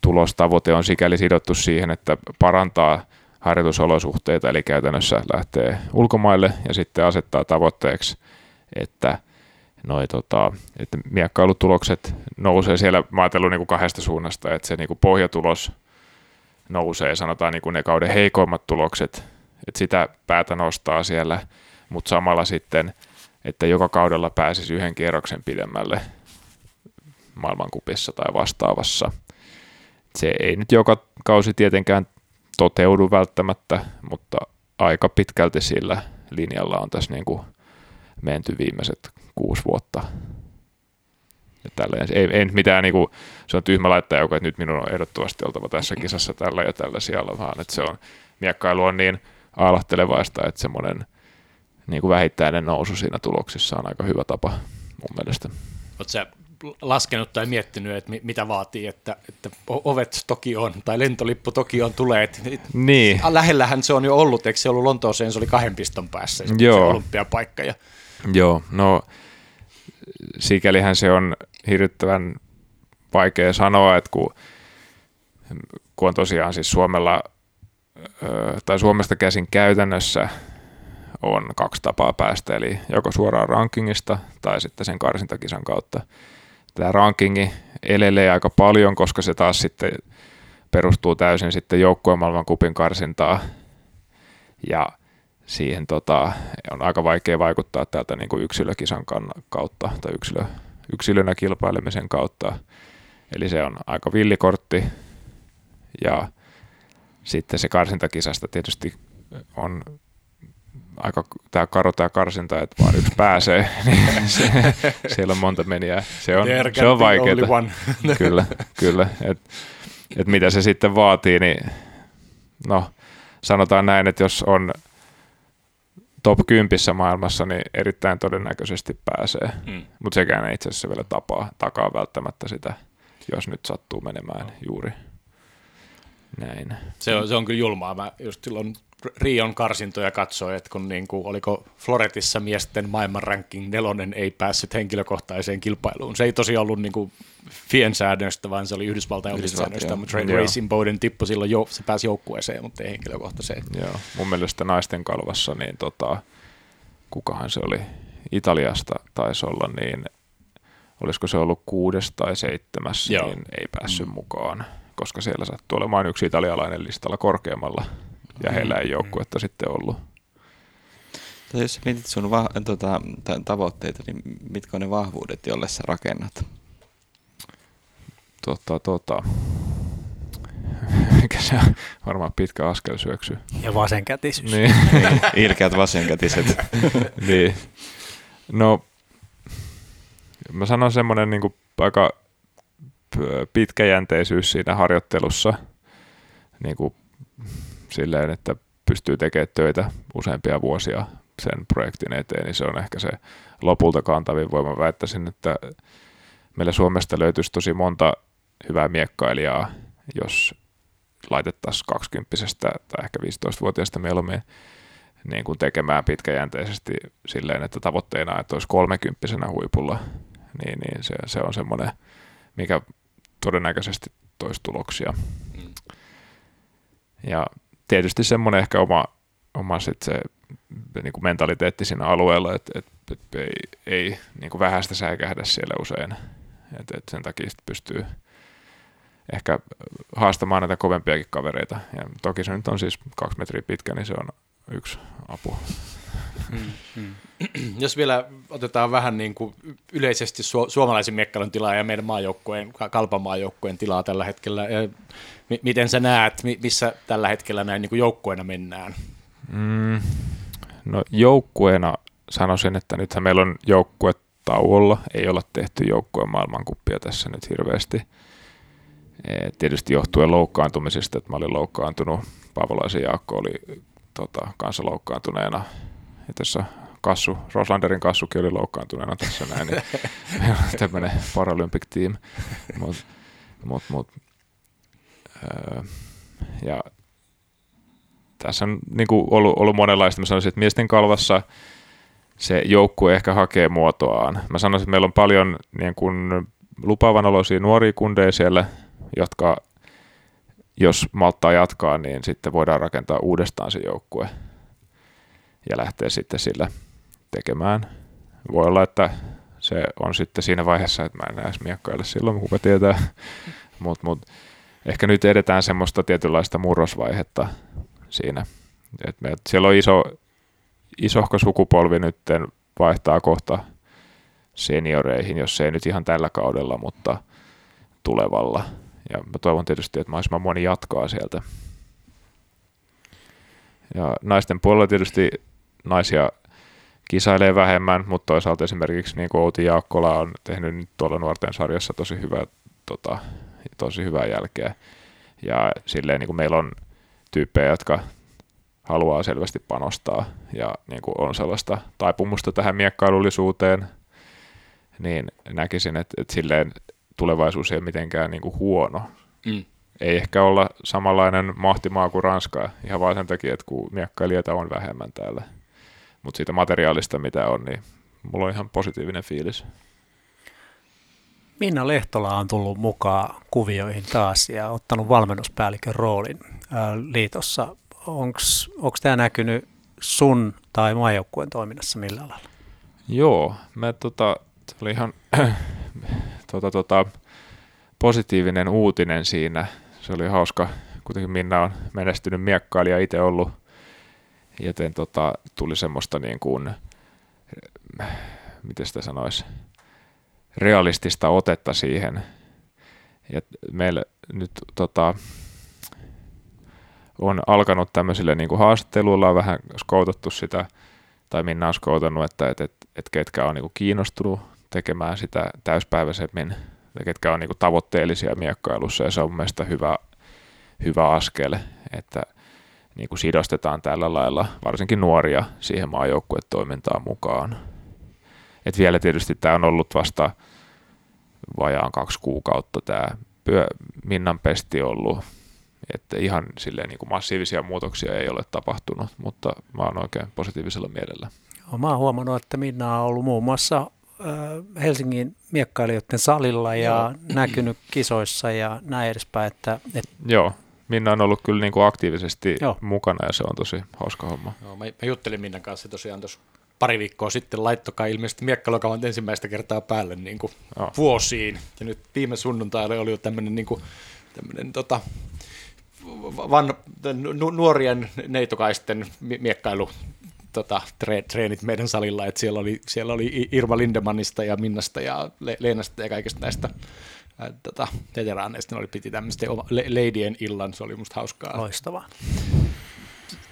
tulostavoite on sikäli sidottu siihen, että parantaa harjoitusolosuhteita, eli käytännössä lähtee ulkomaille ja sitten asettaa tavoitteeksi, että noi, tota, että miekkailutulokset nousee siellä, mä niin kuin kahdesta suunnasta, että se niin kuin pohjatulos nousee, sanotaan niin kuin ne kauden heikoimmat tulokset, että sitä päätä nostaa siellä, mutta samalla sitten, että joka kaudella pääsisi yhden kierroksen pidemmälle maailmankupissa tai vastaavassa. Se ei nyt joka kausi tietenkään toteudu välttämättä, mutta aika pitkälti sillä linjalla on tässä niin kuin menty viimeiset kuusi vuotta. Ja. Ei, ei mitään, niin kuin, se on tyhmä laittaa joku, että nyt minun on ehdottomasti oltava tässä kisassa tällä ja tällä siellä, vaan että se on, miekkailu on niin aalahtelevaista, että semmoinen niin kuin vähittäinen nousu siinä tuloksissa on aika hyvä tapa mun mielestä. Oletko laskenut tai miettinyt, että mitä vaatii, että, että ovet toki on, tai lentolippu toki on tulee. Että niin. Lähellähän se on jo ollut, eikö se ollut Lontooseen, se oli kahden piston päässä se, Joo. se olympiapaikka. Ja... Joo, no sikälihän se on hirvittävän vaikea sanoa, että kun, kun on tosiaan siis Suomella, tai Suomesta käsin käytännössä on kaksi tapaa päästä, eli joko suoraan rankingista tai sitten sen karsintakisan kautta tämä rankingi elelee aika paljon, koska se taas sitten perustuu täysin sitten joukkueen maailman kupin karsintaa ja siihen tota, on aika vaikea vaikuttaa täältä niin kuin yksilökisan kautta tai yksilö, yksilönä kilpailemisen kautta. Eli se on aika villikortti ja sitten se karsintakisasta tietysti on aika tämä karo tämä karsinta, että vaan yksi pääsee, niin se, siellä on monta meniä. Se on, se on vaikeaa. kyllä, kyllä. Et, et mitä se sitten vaatii, niin no sanotaan näin, että jos on top 10 maailmassa, niin erittäin todennäköisesti pääsee. Mm. Mutta sekään ei itse asiassa vielä tapaa, takaa välttämättä sitä, jos nyt sattuu menemään no. juuri näin. Se on, se on kyllä julmaa. Mä just silloin Rion karsintoja katsoi, että kun niin kuin, oliko Floretissa miesten maailman ranking nelonen ei päässyt henkilökohtaiseen kilpailuun. Se ei tosiaan ollut niin kuin Fien säännöstä, vaan se oli Yhdysvaltain omista säännöistä, mutta Trade Racing Boden tippu silloin, jo, se pääsi joukkueeseen, mutta ei henkilökohtaiseen. Joo, mun mielestä naisten kalvassa, niin tota, kukahan se oli, Italiasta taisi olla, niin olisiko se ollut kuudes tai seitsemäs, Joo. niin ei päässyt mm. mukaan, koska siellä sattuu olemaan yksi italialainen listalla korkeammalla ja mm. heillä ei joukkuetta mm. sitten ollut. Jos mietit sun va- tota, tavoitteita, niin mitkä on ne vahvuudet, jolle sä rakennat? Tota, tota. Mikä se on? Varmaan pitkä askel syöksy. Ja vasenkätisyys. Niin. Ilkeät vasenkätiset. niin. No, mä sanon semmoinen niin kuin aika pitkäjänteisyys siinä harjoittelussa, niin kuin silleen, että pystyy tekemään töitä useampia vuosia sen projektin eteen, niin se on ehkä se lopulta kantavin voima. Väittäisin, että meillä Suomesta löytyisi tosi monta hyvää miekkailijaa, jos laitettaisiin 20 tai ehkä 15-vuotiaasta mieluummin niin kuin tekemään pitkäjänteisesti silleen, että tavoitteena, että olisi 30 huipulla, niin, niin se, se on semmoinen, mikä todennäköisesti toisi tuloksia. Mm. Ja tietysti semmoinen ehkä oma, oma sit se niin kuin mentaliteetti siinä alueella, että, että, että ei, ei niin kuin vähäistä säikähdä siellä usein. Että, että sen takia pystyy ehkä haastamaan näitä kovempiakin kavereita. Ja toki se nyt on siis kaksi metriä pitkä, niin se on yksi apu. Mm, mm. Jos vielä otetaan vähän niin kuin yleisesti su- suomalaisen miekkailun tilaa ja meidän maajoukkueen, kalpan maajoukkueen tilaa tällä hetkellä, ja m- miten sä näet, missä tällä hetkellä näin niin joukkueena mennään? Mm, no joukkueena sanoisin, että nythän meillä on joukkue tauolla, ei olla tehty joukkueen maailmankuppia tässä nyt hirveästi. Et tietysti johtuen loukkaantumisesta, että mä olin loukkaantunut, Paavolaisen Jaakko oli tota, kanssa loukkaantuneena. Ja tässä Kassu, Roslanderin Kassukin oli loukkaantuneena tässä näin, niin meillä on tämmöinen Paralympic team. Mut, mut, mut, ja tässä on niin kuin ollut, ollut monenlaista. Mä sanoisin, että miesten kalvassa se joukkue ehkä hakee muotoaan. Mä sanoisin, että meillä on paljon niin kuin lupaavan oloisia nuoria kundeja siellä, jotka jos malttaa jatkaa, niin sitten voidaan rakentaa uudestaan se joukkue ja lähteä sitten sillä tekemään. Voi olla, että se on sitten siinä vaiheessa, että mä en edes miekkaile silloin, kuka tietää, mutta mut, ehkä nyt edetään semmoista tietynlaista murrosvaihetta siinä. Et me, siellä on iso, isohko sukupolvi nyt vaihtaa kohta senioreihin, jos ei nyt ihan tällä kaudella, mutta tulevalla. Ja mä toivon tietysti, että mahdollisimman moni jatkaa sieltä. Ja naisten puolella tietysti naisia kisailee vähemmän, mutta toisaalta esimerkiksi niin kuin Outi Jaakkola on tehnyt nyt tuolla nuorten sarjassa tosi hyvää, tota, tosi hyvää jälkeä. Ja silleen niin kuin meillä on tyyppejä, jotka haluaa selvästi panostaa ja niin kuin on sellaista taipumusta tähän miekkailullisuuteen, niin näkisin, että, että silleen tulevaisuus ei ole mitenkään niin kuin huono. Mm. Ei ehkä olla samanlainen mahtimaa kuin Ranska, ihan vain sen takia, että kun miekkailijoita on vähemmän täällä. Mutta siitä materiaalista, mitä on, niin mulla on ihan positiivinen fiilis. Minna Lehtola on tullut mukaan kuvioihin taas ja ottanut valmennuspäällikön roolin liitossa. Onko tämä näkynyt sun tai maajoukkueen toiminnassa millä lailla? Joo, mä tota, oli ihan tota, tota, positiivinen uutinen siinä. Se oli hauska. Kuitenkin Minna on menestynyt miekkailija itse ollut, joten tota, tuli semmoista niin kuin, miten sitä sanoisi, realistista otetta siihen. Ja meillä nyt tota, on alkanut tämmöisille niin haastatteluilla on vähän skoutattu sitä, tai Minna on skoutannut, että, että, että, että ketkä on niin kuin kiinnostunut tekemään sitä täyspäiväisemmin, ketkä on niin kuin tavoitteellisia miekkailussa, ja se on mun mielestä hyvä, hyvä askel, että niin kuin sidostetaan tällä lailla varsinkin nuoria siihen maajoukkuetoimintaan mukaan. Et vielä tietysti tämä on ollut vasta vajaan kaksi kuukautta tämä Minnan pesti ollut Että ihan silleen niin kuin massiivisia muutoksia ei ole tapahtunut, mutta mä oon oikein positiivisella mielellä. Mä oon huomannut, että Minna on ollut muun muassa Helsingin miekkailijoiden salilla ja Joo. näkynyt kisoissa ja näin edespäin. Että, et... Joo, Minna on ollut kyllä niin kuin aktiivisesti Joo. mukana ja se on tosi hauska homma. Joo, mä, mä juttelin Minnan kanssa tosiaan tuossa pari viikkoa sitten laittokaa ilmeisesti miekkailukavan ensimmäistä kertaa päälle niin kuin vuosiin. Ja nyt viime sunnuntaille oli jo tämmöinen niin kuin, tämmöinen, tota, van, nuorien neitokaisten miekkailu tota, tre, treenit meidän salilla, että siellä oli, siellä oli Irma Lindemannista ja Minnasta ja Le- Leenasta ja kaikista näistä ää, tota, veteraaneista. Ne oli piti tämmöistä leidien illan, se oli musta hauskaa. Loistavaa.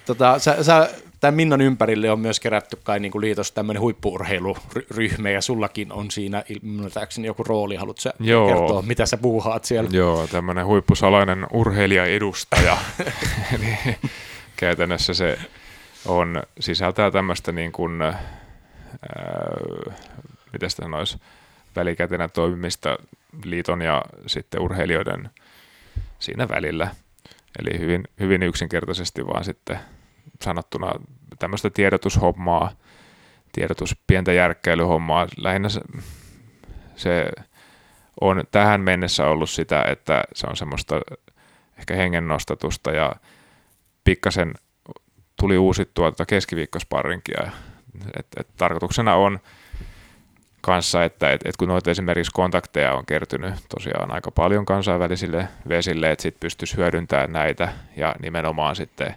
Tota, sä, sä, tämän Minnan ympärille on myös kerätty kai niin kuin liitos tämmöinen huippuurheiluryhmä, ja sullakin on siinä ilmoitaakseni joku rooli. Haluatko sä Joo. kertoa, mitä sä puuhaat siellä? Joo, tämmöinen huippusalainen urheilija-edustaja. Eli käytännössä se on, sisältää tämmöistä niin kuin, äh, miten sitä sanoisi, välikätenä toimimista liiton ja sitten urheilijoiden siinä välillä. Eli hyvin, hyvin yksinkertaisesti vaan sitten sanottuna tämmöistä tiedotushommaa, tiedotus, pientä järkkäilyhommaa. Lähinnä se, se on tähän mennessä ollut sitä, että se on semmoista ehkä hengennostatusta ja pikkasen tuli uusittua tuota keskiviikkosparrinkia. Et, et tarkoituksena on kanssa, että et, et kun noita esimerkiksi kontakteja on kertynyt tosiaan aika paljon kansainvälisille vesille, että sitten pystyisi hyödyntämään näitä ja nimenomaan sitten,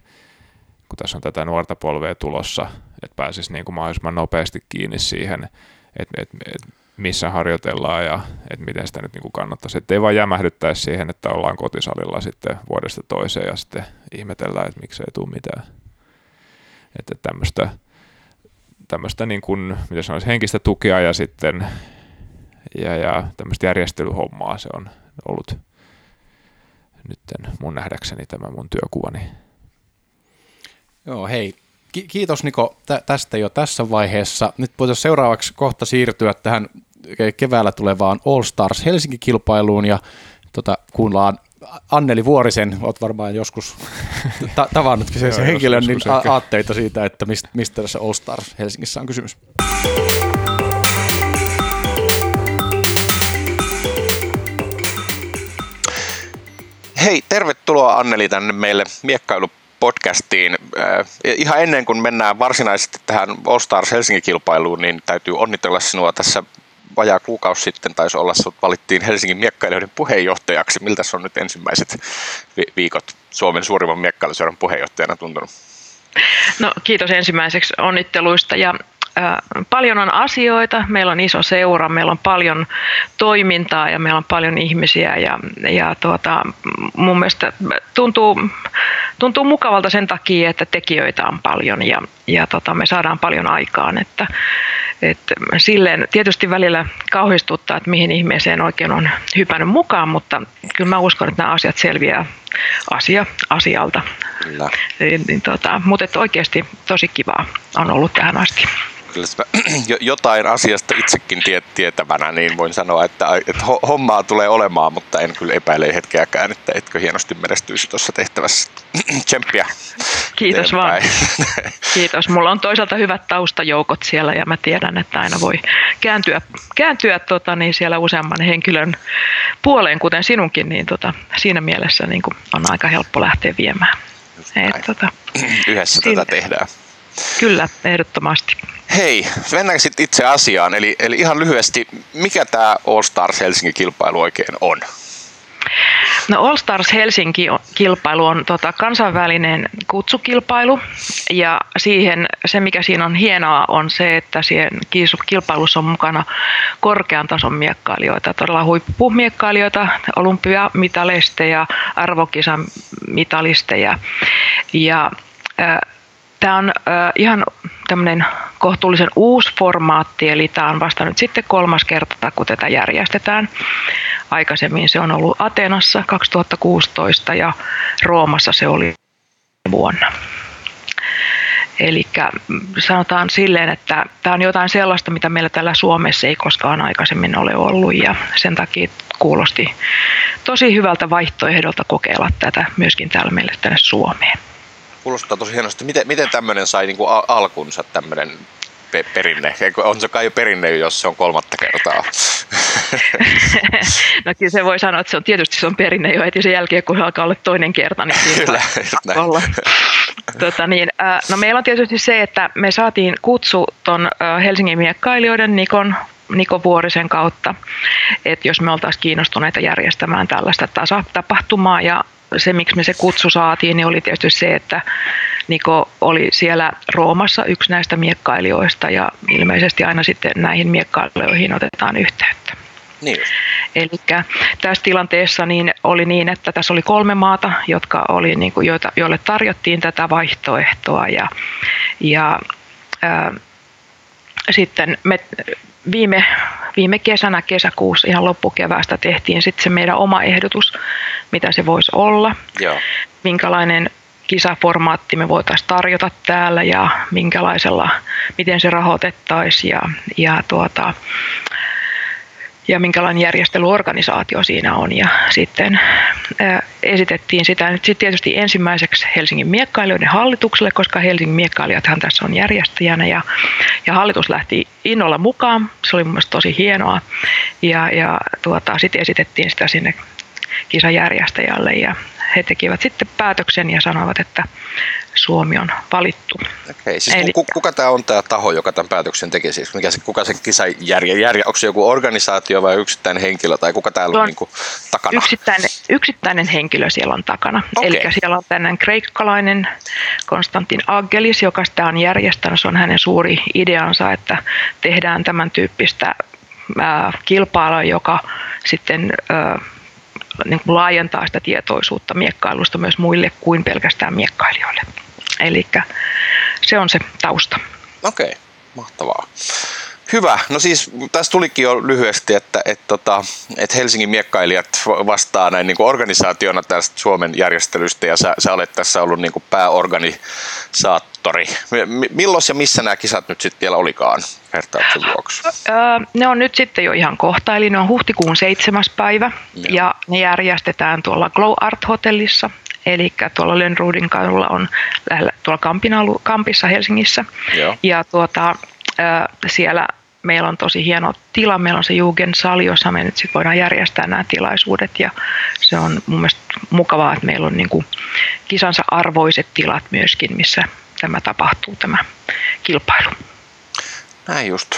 kun tässä on tätä nuorta polvea tulossa, että pääsisi niin kuin mahdollisimman nopeasti kiinni siihen, että et, et, missä harjoitellaan ja että miten sitä nyt niin kuin kannattaisi. Että ei vaan jämähdyttäisi siihen, että ollaan kotisalilla sitten vuodesta toiseen ja sitten ihmetellään, että miksei tule mitään. Että tämmöistä, tämmöistä niin kuin, mitä sanoisi, henkistä tukea ja sitten ja, ja tämmöistä järjestelyhommaa se on ollut nyt mun nähdäkseni tämä mun työkuvani. Joo, hei. Ki- kiitos Niko tä- tästä jo tässä vaiheessa. Nyt voitaisiin seuraavaksi kohta siirtyä tähän keväällä tulevaan All Stars Helsinki-kilpailuun ja tota, kuunnellaan Anneli Vuorisen, olet varmaan joskus ta- tavannutkin sen, sen henkilön, niin a- aatteita siitä, että mistä, mistä tässä All Stars Helsingissä on kysymys. Hei, tervetuloa Anneli tänne meille miekkailupodcastiin. Äh, ihan ennen kuin mennään varsinaisesti tähän All Stars Helsinki-kilpailuun, niin täytyy onnitella sinua tässä vajaa kuukausi sitten taisi olla, että valittiin Helsingin miekkailijoiden puheenjohtajaksi. Miltä se on nyt ensimmäiset viikot Suomen suurimman miekkailuseuran puheenjohtajana tuntunut? No kiitos ensimmäiseksi onnitteluista ja paljon on asioita, meillä on iso seura, meillä on paljon toimintaa ja meillä on paljon ihmisiä ja, ja tuota, mun mielestä tuntuu, tuntuu mukavalta sen takia, että tekijöitä on paljon ja, ja tota, me saadaan paljon aikaan. Että, että silleen tietysti välillä kauhistuttaa, että mihin ihmeeseen oikein on hypännyt mukaan, mutta kyllä mä uskon, että nämä asiat selviää asia asialta. Kyllä. Niin, tota, mutta oikeasti tosi kivaa on ollut tähän asti kyllä jotain asiasta itsekin tietävänä, niin voin sanoa, että, että hommaa tulee olemaan, mutta en kyllä epäile hetkeäkään, että etkö hienosti menestyisi tuossa tehtävässä. Tsemppiä. Kiitos vaan. Kiitos. Mulla on toisaalta hyvät taustajoukot siellä ja mä tiedän, että aina voi kääntyä, kääntyä tota, niin siellä useamman henkilön puoleen, kuten sinunkin, niin tota, siinä mielessä niin on aika helppo lähteä viemään. Et, tota, Yhdessä siinä, tätä tehdään. Kyllä, ehdottomasti. Hei, mennään sitten itse asiaan. Eli, eli ihan lyhyesti, mikä tämä All Stars Helsinki-kilpailu oikein on? No All Stars Helsinki-kilpailu on tota, kansainvälinen kutsukilpailu ja siihen, se mikä siinä on hienoa on se, että siihen kilpailussa on mukana korkean tason miekkailijoita, todella huippumiekkailijoita, olympiamitalisteja, arvokisan mitalisteja ja äh, Tämä on äh, ihan tämmöinen kohtuullisen uusi formaatti, eli tämä on vasta nyt sitten kolmas kerta, kun tätä järjestetään. Aikaisemmin se on ollut Atenassa 2016 ja Roomassa se oli vuonna. Eli sanotaan silleen, että tämä on jotain sellaista, mitä meillä täällä Suomessa ei koskaan aikaisemmin ole ollut ja sen takia kuulosti tosi hyvältä vaihtoehdolta kokeilla tätä myöskin täällä meille tänne Suomeen. Kuulostaa tosi hienosti. Miten, miten tämmöinen sai niin kuin alkunsa tämmöinen pe- perinne? On se kai jo perinne, jos se on kolmatta kertaa? no kyllä se voi sanoa, että se on tietysti se on perinne jo heti sen jälkeen, kun alkaa olla toinen kerta, niin kyllä, olla. Tota niin, no meillä on tietysti se, että me saatiin kutsu tuon Helsingin miekkailijoiden Nikon Niko Vuorisen kautta, että jos me oltaisiin kiinnostuneita järjestämään tällaista tasatapahtumaa ja se, miksi me se kutsu saatiin, niin oli tietysti se, että Niko oli siellä Roomassa yksi näistä miekkailijoista ja ilmeisesti aina sitten näihin miekkailijoihin otetaan yhteyttä. Niin. Eli tässä tilanteessa niin oli niin, että tässä oli kolme maata, jotka oli, niin kuin, joita, joille tarjottiin tätä vaihtoehtoa ja, ja ää, sitten me viime, viime kesänä, kesäkuussa, ihan loppukeväästä tehtiin sitten se meidän oma ehdotus, mitä se voisi olla, Joo. minkälainen kisaformaatti me voitaisiin tarjota täällä ja minkälaisella, miten se rahoitettaisiin ja, ja tuota, ja minkälainen järjestelyorganisaatio siinä on. Ja sitten esitettiin sitä nyt sitten tietysti ensimmäiseksi Helsingin miekkailijoiden hallitukselle, koska Helsingin miekkailijathan tässä on järjestäjänä ja, ja hallitus lähti innolla mukaan. Se oli mun tosi hienoa ja, ja tuota, sitten esitettiin sitä sinne kisajärjestäjälle ja he tekivät sitten päätöksen ja sanoivat, että Suomi on valittu. Okei, siis Eli, kuka, kuka tämä on tämä taho, joka tämän päätöksen teki? Siis mikä se, kuka se kisajärjä, järjä, onko se joku organisaatio vai yksittäinen henkilö tai kuka täällä on, on niin kuin takana? Yksittäinen, yksittäinen henkilö siellä on takana. Okay. Eli siellä on tänään kreikkalainen Konstantin Aggelis, joka sitä on järjestänyt. Se on hänen suuri ideansa, että tehdään tämän tyyppistä kilpailua, joka sitten niin kuin laajentaa sitä tietoisuutta miekkailusta myös muille kuin pelkästään miekkailijoille. Eli se on se tausta. Okei, okay, mahtavaa. Hyvä. No siis tässä tulikin jo lyhyesti, että, että, tota, että Helsingin miekkailijat vastaa näin niin kuin organisaationa tästä Suomen järjestelystä ja sä, sä olet tässä ollut niin kuin pääorganisaattori. Milloin ja missä nämä kisat nyt sitten vielä olikaan vertauksen vuoksi? ne on nyt sitten jo ihan kohta, eli ne on huhtikuun seitsemäs päivä ja, ja ne järjestetään tuolla Glow Art Hotellissa eli tuolla Lönnruudin kadulla on lähellä tuolla Kampin alu, Kampissa Helsingissä. Joo. Ja tuota, siellä meillä on tosi hieno tila, meillä on se Sali, jossa me nyt sit voidaan järjestää nämä tilaisuudet ja se on mun mielestä mukavaa, että meillä on niin kuin kisansa arvoiset tilat myöskin, missä tämä tapahtuu, tämä kilpailu. Näin just.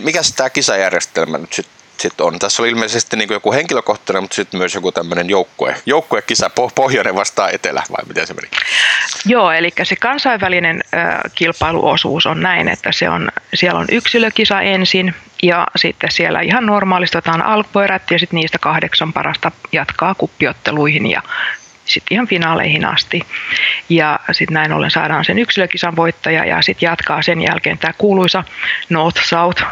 mikä tämä kisajärjestelmä nyt sitten sit on? Tässä oli ilmeisesti niin joku henkilökohtainen, mutta sitten myös joku tämmöinen joukkue, joukkuekisa pohjoinen vastaan etelä, vai miten se meni? Joo, eli se kansainvälinen äh, kilpailuosuus on näin, että se on, siellä on yksilökisa ensin ja sitten siellä ihan normaalisti otetaan alkuerät ja sitten niistä kahdeksan parasta jatkaa kuppiotteluihin ja sitten ihan finaaleihin asti. Ja sitten näin ollen saadaan sen yksilökisan voittaja ja sitten jatkaa sen jälkeen tämä kuuluisa North-South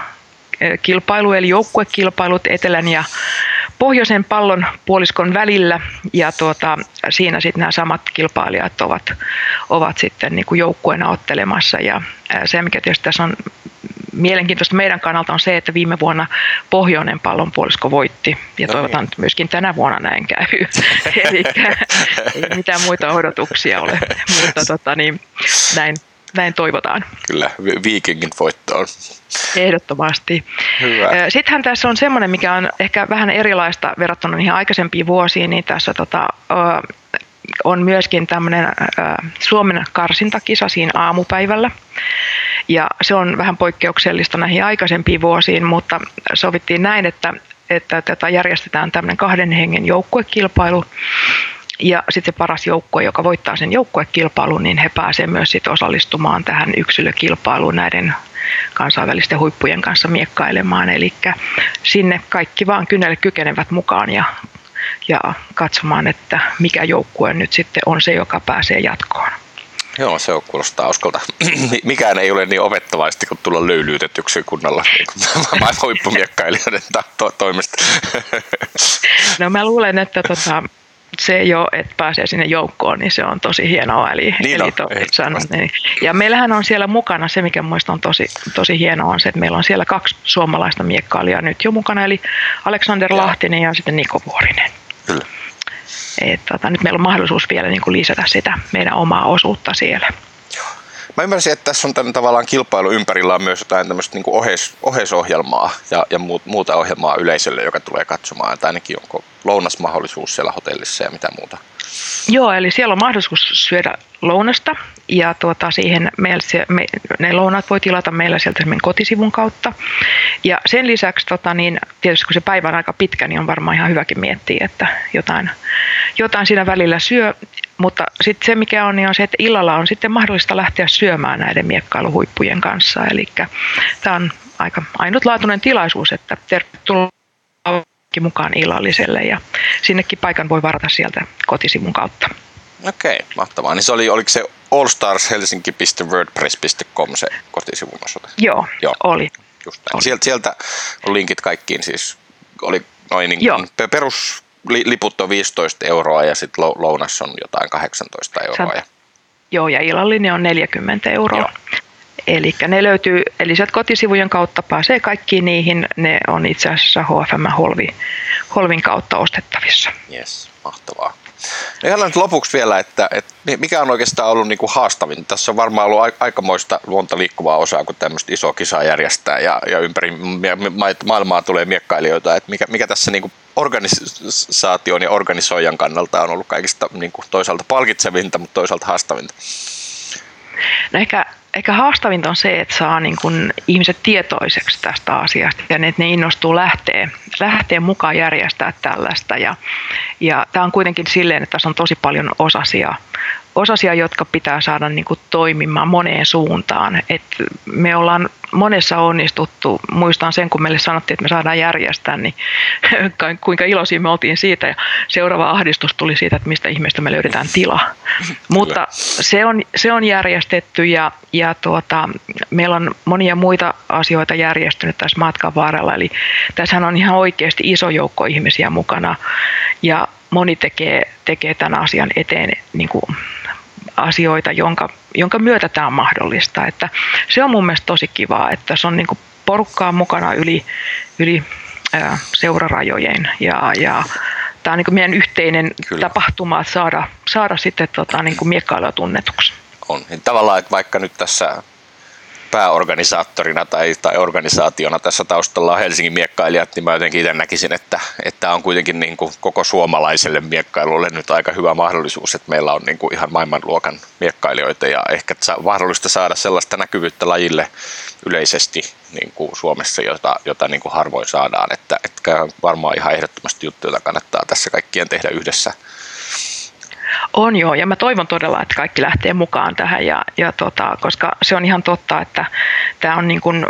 kilpailu, eli joukkuekilpailut etelän ja pohjoisen pallon puoliskon välillä. Ja tuota, siinä sitten nämä samat kilpailijat ovat, ovat sitten niin kuin joukkueena ottelemassa. Ja se mikä tietysti tässä on mielenkiintoista meidän kannalta on se, että viime vuonna pohjoinen pallonpuolisko voitti. Ja no toivotaan, niin. että myöskin tänä vuonna näin käy. Eli ei mitään muita odotuksia ole, mutta tota, niin, näin, näin toivotaan. Kyllä, viikingin voittoon. Ehdottomasti. Hyvä. Sittenhän tässä on semmoinen, mikä on ehkä vähän erilaista verrattuna niihin aikaisempiin vuosiin, niin tässä tota, on myöskin tämmöinen Suomen karsintakisa siinä aamupäivällä. Ja se on vähän poikkeuksellista näihin aikaisempiin vuosiin, mutta sovittiin näin, että, että tätä järjestetään tämmöinen kahden hengen joukkuekilpailu, ja sitten se paras joukkue, joka voittaa sen joukkuekilpailun, niin he pääsevät myös sit osallistumaan tähän yksilökilpailuun näiden kansainvälisten huippujen kanssa miekkailemaan. Eli sinne kaikki vaan kynnelle kykenevät mukaan ja, ja katsomaan, että mikä joukkue nyt sitten on se, joka pääsee jatkoon. Joo, se on kuulostaa uskolta. Mikään ei ole niin opettavaista kuin tulla löylyytetyksi kunnalla niin maailman huippumiekkailijoiden to- toimesta. no mä luulen, että tota, se jo, että pääsee sinne joukkoon, niin se on tosi hienoa. Eli, niin eli to, niin. Ja meillähän on siellä mukana, se mikä mielestäni on tosi, tosi hienoa, on se, että meillä on siellä kaksi suomalaista miekkailijaa nyt jo mukana, eli Aleksander ja. Lahtinen ja sitten Niko Vuorinen. Kyllä. Et, tota, nyt meillä on mahdollisuus vielä niin kuin lisätä sitä meidän omaa osuutta siellä. Mä ymmärsin, että tässä on tämän tavallaan kilpailu ympärillä on myös jotain tämmöistä niin oheis, oheisohjelmaa ja, ja muuta ohjelmaa yleisölle, joka tulee katsomaan. Että ainakin onko lounasmahdollisuus siellä hotellissa ja mitä muuta. Joo, eli siellä on mahdollisuus syödä lounasta ja tuota, siihen meillä, se, me, ne lounat voi tilata meillä sieltä kotisivun kautta. Ja sen lisäksi tota, niin, tietysti kun se päivä on aika pitkä, niin on varmaan ihan hyväkin miettiä, että jotain, jotain siinä välillä syö. Mutta sitten se mikä on, niin on se, että illalla on sitten mahdollista lähteä syömään näiden miekkailuhuippujen kanssa. Eli tämä on aika ainutlaatuinen tilaisuus, että tervetuloa mukaan illalliselle ja sinnekin paikan voi varata sieltä kotisivun kautta. Okei, mahtavaa. Niin se oli, oliko se allstarshelsinki.wordpress.com se kotisivun osoite? Joo, Joo. oli. Just näin. Oli. Sieltä, sieltä on linkit kaikkiin siis, oli noin niin perus liput on 15 euroa ja sitten lounas on jotain 18 euroa. Sä, joo, ja illallinen on 40 euroa. Joo. Eli ne löytyy, eli sieltä kotisivujen kautta pääsee kaikkiin niihin, ne on itse asiassa HFM Holvi, Holvin kautta ostettavissa. Yes, mahtavaa. No ihan nyt lopuksi vielä, että, että mikä on oikeastaan ollut niin kuin haastavin? Tässä on varmaan ollut aikamoista luonta liikkuvaa osaa, kun tämmöistä isoa kisaa järjestää ja, ja ympäri maailmaa tulee miekkailijoita. Että mikä, mikä tässä niin kuin organisaation ja organisoijan kannalta on ollut kaikista niin kuin toisaalta palkitsevinta, mutta toisaalta haastavinta? No ehkä ehkä haastavinta on se, että saa niin kuin ihmiset tietoiseksi tästä asiasta ja että ne innostuu lähteä, lähteä mukaan järjestää tällaista. Ja, ja tämä on kuitenkin silleen, että tässä on tosi paljon osasia, osasia jotka pitää saada niin kuin toimimaan moneen suuntaan. Et me ollaan monessa onnistuttu. Muistan sen, kun meille sanottiin, että me saadaan järjestää, niin kuinka iloisia me oltiin siitä. Ja seuraava ahdistus tuli siitä, että mistä ihmeestä me löydetään tila. Mutta se on, se on järjestetty ja, ja tuota, meillä on monia muita asioita järjestynyt tässä matkan varrella. Eli tässähän on ihan oikeasti iso joukko ihmisiä mukana ja moni tekee, tekee tämän asian eteen niin kuin asioita, jonka, jonka myötä tämä on mahdollista. Että se on mun mielestä tosi kivaa, että se on niin kuin porukkaa mukana yli, yli ää, seurarajojen ja, ja tämä on niin kuin meidän yhteinen Kyllä. tapahtuma, että saada, saada sitten tota, niin kuin miekkailua tunnetuksi. On. Niin tavallaan, että vaikka nyt tässä pääorganisaattorina tai, tai organisaationa tässä taustalla on Helsingin miekkailijat, niin mä jotenkin itse näkisin, että, että on kuitenkin niin kuin koko suomalaiselle miekkailulle nyt aika hyvä mahdollisuus, että meillä on niin kuin ihan maailmanluokan miekkailijoita ja ehkä mahdollista saada sellaista näkyvyyttä lajille yleisesti niin kuin Suomessa, jota, jota niin kuin harvoin saadaan, että, että varmaan ihan ehdottomasti juttu, jota kannattaa tässä kaikkien tehdä yhdessä on joo, ja mä toivon todella, että kaikki lähtee mukaan tähän, ja, ja tota, koska se on ihan totta, että tämä on niin kuin,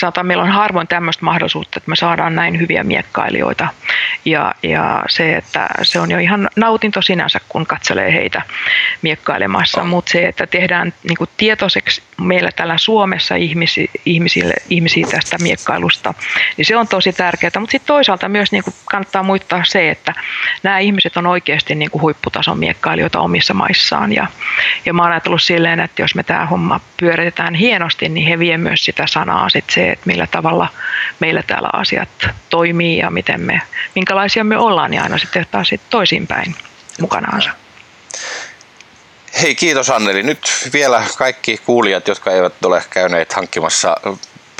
sanotaan, meillä on harvoin tämmöistä mahdollisuutta, että me saadaan näin hyviä miekkailijoita. Ja, ja se, että se on jo ihan nautinto sinänsä, kun katselee heitä miekkailemassa, mutta se, että tehdään niin tietoiseksi meillä täällä Suomessa ihmisi, ihmisille, ihmisiä tästä miekkailusta, niin se on tosi tärkeää. Mutta sitten toisaalta myös niin kannattaa muistaa se, että nämä ihmiset on oikeasti niin huipputason miekkailijoita omissa maissaan. Ja, ja mä oon ajatellut silleen, että jos me tämä homma pyöritetään hienosti, niin he vie myös sitä sanaa sit se, että millä tavalla meillä täällä asiat toimii ja miten me, minkälaisia me ollaan, niin aina sitten taas sit toisinpäin mukanaansa. Hei, kiitos Anneli. Nyt vielä kaikki kuulijat, jotka eivät ole käyneet hankkimassa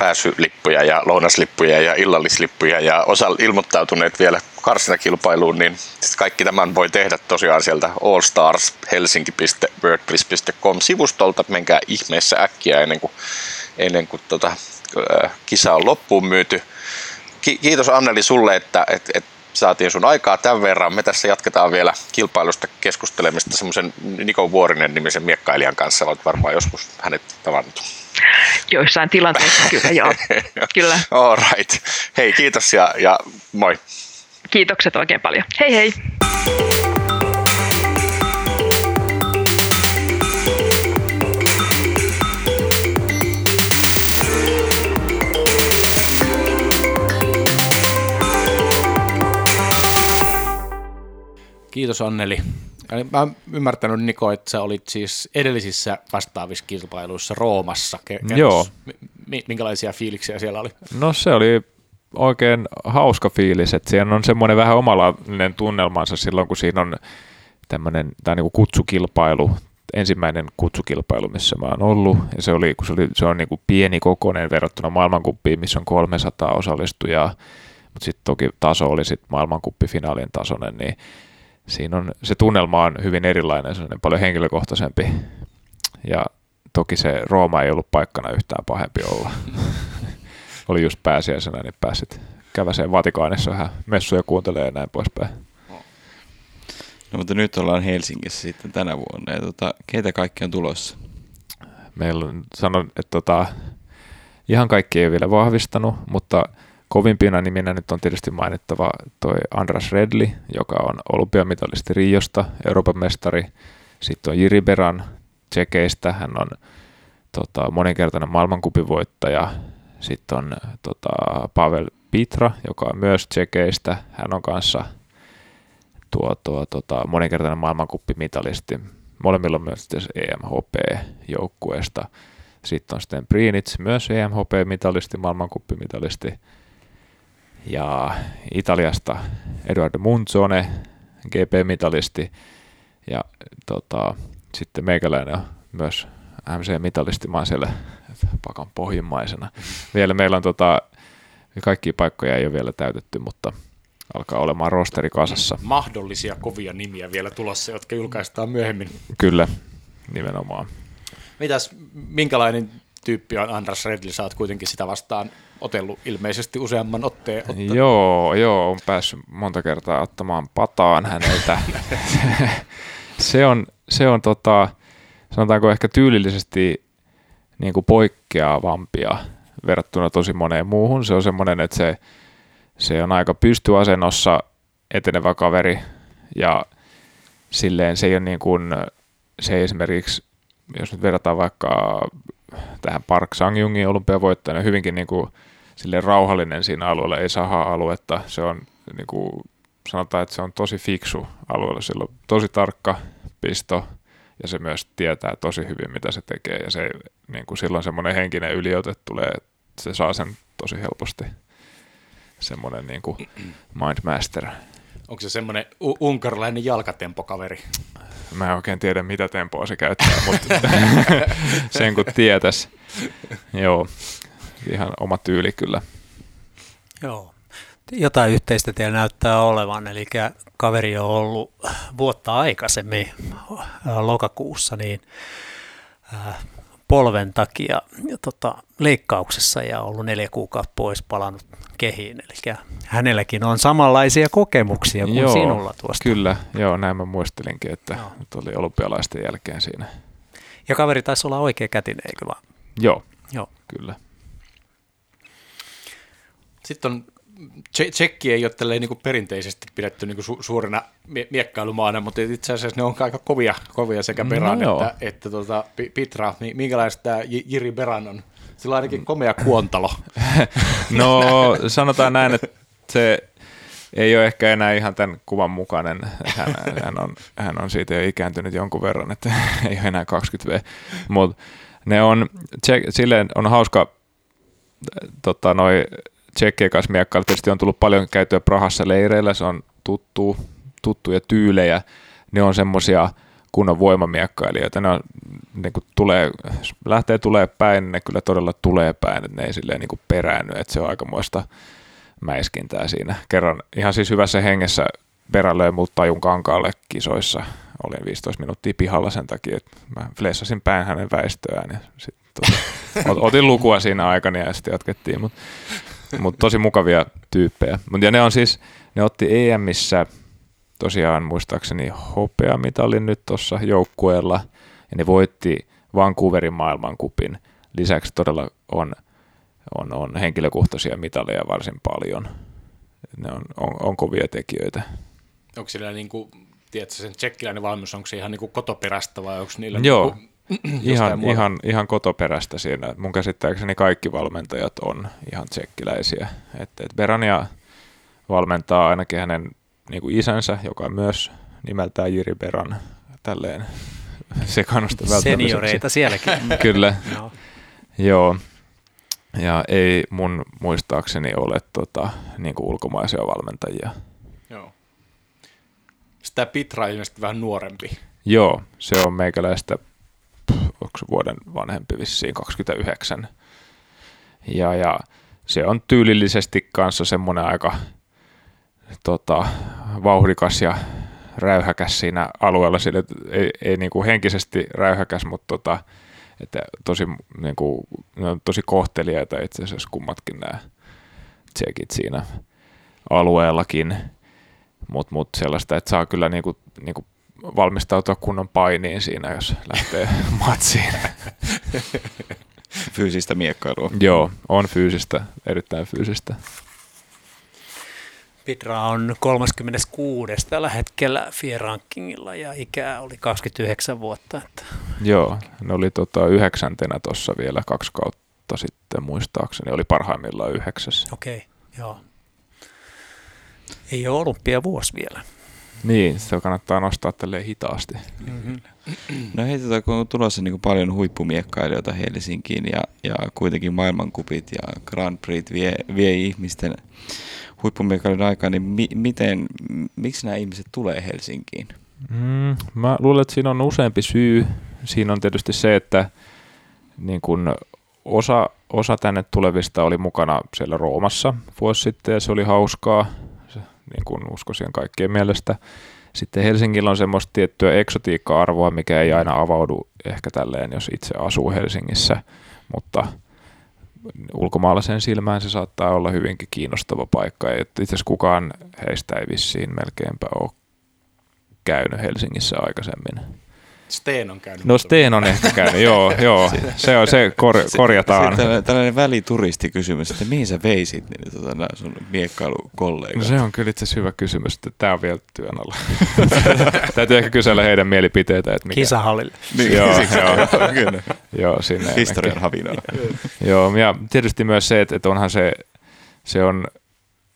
pääsylippuja ja lounaslippuja ja illallislippuja ja osa ilmoittautuneet vielä karsinakilpailuun, niin kaikki tämän voi tehdä tosiaan sieltä allstarshelsinki.wordpress.com sivustolta. Menkää ihmeessä äkkiä ennen kuin, ennen kuin tota, kisa on loppuun myyty. Kiitos Anneli sulle, että et, et saatiin sun aikaa tämän verran. Me tässä jatketaan vielä kilpailusta keskustelemista semmoisen Niko Vuorinen nimisen miekkailijan kanssa. Olet varmaan joskus hänet tavannut. Joissain tilanteissa kyllä, joo. kyllä. All right. Hei, kiitos ja, ja moi. Kiitokset oikein paljon. Hei hei. Kiitos Anneli. Eli Mä oon ymmärtänyt, Niko, että sä olit siis edellisissä vastaavissa kilpailuissa Roomassa. Ke- kerros, Joo. mi- minkälaisia fiiliksiä siellä oli? No se oli oikein hauska fiilis, että siinä on semmoinen vähän omalainen tunnelmansa silloin, kun siinä on tämmöinen tai niinku kutsukilpailu, ensimmäinen kutsukilpailu, missä mä oon ollut, ja se, oli, kun se, oli, se on niinku pieni kokoinen verrattuna maailmankuppiin, missä on 300 osallistujaa, mutta sitten toki taso oli sitten maailmankuppifinaalin tasoinen, niin siinä on, se tunnelma on hyvin erilainen, se on paljon henkilökohtaisempi, ja toki se Rooma ei ollut paikkana yhtään pahempi olla. oli just pääsiäisenä, niin pääsit käväseen Vatikaanissa vähän messuja kuuntelee ja näin poispäin. No mutta nyt ollaan Helsingissä sitten tänä vuonna. Ja tota, keitä kaikki on tulossa? Meillä on, sanon, että tota, ihan kaikki ei ole vielä vahvistanut, mutta kovimpina niminä nyt on tietysti mainittava toi Andras Redli, joka on olympiamitalisti Riosta, Euroopan mestari. Sitten on Jiri Beran Tsekeistä, hän on tota, moninkertainen maailmankupin voittaja. Sitten on tota, Pavel Pitra, joka on myös Tsekeistä. Hän on kanssa tuo, tuo tota, moninkertainen maailmankuppimitalisti. Molemmilla on myös EMHP-joukkueesta. Sitten on Sten Prinitz, myös EMHP-mitalisti, maailmankuppimitalisti. Ja Italiasta Eduardo Munzone, GP-mitalisti. Ja tota, sitten meikäläinen on myös MC-mitalisti. Mä oon siellä pakan pohjimmaisena. Vielä meillä on tota, kaikki paikkoja ei ole vielä täytetty, mutta alkaa olemaan rosteri kasassa. Mahdollisia kovia nimiä vielä tulossa, jotka julkaistaan myöhemmin. Kyllä, nimenomaan. Mitäs, minkälainen tyyppi on Andras Redli? Sä oot kuitenkin sitä vastaan otellut ilmeisesti useamman otteen. Otta... Joo, joo, on päässyt monta kertaa ottamaan pataan häneltä. se on, se on tota, sanotaanko ehkä tyylillisesti niin kuin poikkeavampia verrattuna tosi moneen muuhun. Se on semmoinen, että se, se on aika pystyasennossa etenevä kaveri ja silleen se ei ole niin kuin, se ei esimerkiksi, jos nyt verrataan vaikka tähän Park Sang-Jungin olympiavoittajana, hyvinkin niin kuin, silleen rauhallinen siinä alueella, ei sahaa aluetta. Se on niin kuin, sanotaan, että se on tosi fiksu alueella, sillä on tosi tarkka pisto ja se myös tietää tosi hyvin, mitä se tekee ja se niin kuin silloin semmoinen henkinen yliote tulee, että se saa sen tosi helposti semmoinen niin kuin mindmaster. Onko se semmoinen u- unkarilainen jalkatempokaveri? Mä en oikein tiedä, mitä tempoa se käyttää, mutta sen kun tietäisi. Joo, ihan oma tyyli kyllä. Joo. Jotain yhteistä teillä näyttää olevan, eli kaveri on ollut vuotta aikaisemmin lokakuussa niin polven takia tota, leikkauksessa ja ollut neljä kuukautta pois palannut kehiin. Eli hänelläkin on samanlaisia kokemuksia kuin joo, sinulla tuosta. Kyllä, joo, näin mä muistelinkin, että joo. nyt oli olympialaisten jälkeen siinä. Ja kaveri taisi olla oikea kätinen, eikö vaan? Joo, Joo. kyllä. Sitten on, Tsekki ei ole tälleen niin perinteisesti pidetty niin su- suurena mie- miekkailumaana, mutta itse asiassa ne on aika kovia, kovia sekä Beran No joo. että, että tuota, Pitra. Mi- Minkälaista tämä J- Jiri Beran on? Sillä on ainakin komea kuontalo. No sanotaan näin, että se ei ole ehkä enää ihan tämän kuvan mukainen. Hän, hän, on, hän on siitä jo ikääntynyt jonkun verran, että ei ole enää 20V. Mutta ne on, tse, silleen on hauska, tota, noi tsekkien kanssa miekkailla tietysti on tullut paljon käytyä Prahassa leireillä, se on tuttu, tuttuja tyylejä. Ne on semmoisia kunnon voimamiekkailijoita. Ne, on, niin kuin tulee, jos lähtee tulee päin, ne kyllä todella tulee päin, että ne ei silleen niin kuin peräänny, että se on aikamoista mäiskintää siinä. Kerran ihan siis hyvässä hengessä perä löi multa tajun kankaalle kisoissa. Olin 15 minuuttia pihalla sen takia, että mä flessasin päin hänen väistöään ja sit tota, ot- otin lukua siinä aikana ja sitten jatkettiin, mutta mut tosi mukavia tyyppejä. Mut ja ne on siis, ne otti EMissä tosiaan muistaakseni hopeamitalin nyt tuossa joukkueella ja ne voitti Vancouverin maailmankupin. Lisäksi todella on, on, on henkilökohtaisia mitaleja varsin paljon. Ne on, on, on kovia tekijöitä. Onko sillä niin kuin, tiedätkö, sen tsekkiläinen valmennus, onko se ihan niin kuin kotoperäistä vai onko niillä Joo, niin ihan, ihan, ihan kotoperäistä siinä. Mun käsittääkseni kaikki valmentajat on ihan tsekkiläisiä. Et, et Berania valmentaa ainakin hänen niin kuin isänsä, joka on myös nimeltään Jiri Beran tälleen sekannusta välttämiseksi. Senioreita sielläkin. Kyllä, no. joo. Ja ei mun muistaakseni ole tota, niin kuin ulkomaisia valmentajia. Joo. Sitä Pitra on ilmeisesti vähän nuorempi. Joo, se on meikäläistä, onko vuoden vanhempi vissiin, 29. Ja, ja se on tyylillisesti kanssa semmoinen aika tota, vauhdikas ja räyhäkäs siinä alueella, sille, ei, ei niin kuin henkisesti räyhäkäs, mutta tota, että tosi, niin kuin, ne on tosi kohteliaita itse asiassa kummatkin nämä tsekit siinä alueellakin, mutta mut sellaista, että saa kyllä niin kuin, niin kuin valmistautua kunnon painiin siinä, jos lähtee matsiin. Fyysistä miekkailua. Joo, on fyysistä, erittäin fyysistä. Pitra on 36. tällä hetkellä FIE-rankingilla ja ikää oli 29 vuotta. Että Joo, ne oli tota yhdeksäntenä tuossa vielä kaksi kautta sitten muistaakseni. Oli parhaimmillaan yhdeksäs. okei, okay, joo. Ei ole olympia vuosi vielä. Niin, sitä kannattaa nostaa tälleen hitaasti. Mm-hmm. No hei, tota, kun on tulossa niin kuin paljon huippumiekkailijoita Helsinkiin ja, ja kuitenkin maailmankupit ja Grand Prix vie, vie ihmisten huippumiekkailijoiden aikaa, niin mi, miten, miksi nämä ihmiset tulee Helsinkiin? Mm, mä luulen, että siinä on useampi syy. Siinä on tietysti se, että niin kun osa, osa tänne tulevista oli mukana siellä Roomassa vuosi sitten ja se oli hauskaa, se, niin kuin uskoisin kaikkien mielestä. Sitten Helsingillä on semmoista tiettyä eksotiikka-arvoa, mikä ei aina avaudu ehkä tälleen, jos itse asuu Helsingissä, mutta ulkomaalaisen silmään se saattaa olla hyvinkin kiinnostava paikka. Itse asiassa kukaan heistä ei vissiin melkeinpä ole käynyt Helsingissä aikaisemmin. Steen on käynyt. No Steen on ehkä käynyt, joo, joo. Se, on, se kor, korjataan. Sitten tällainen, tällainen välituristikysymys, että mihin sä veisit niin, tota, nämä sun miekkailukollegat? No se on kyllä itse asiassa hyvä kysymys, että tämä on vielä työn alla. Täytyy ehkä kysellä heidän mielipiteitä. Että mikä... Kisahallille. Niin, Joo, siksi- joo. kyllä. Joo, sinne Historian havinaa. Joo, ja tietysti myös se, että, että onhan se, se on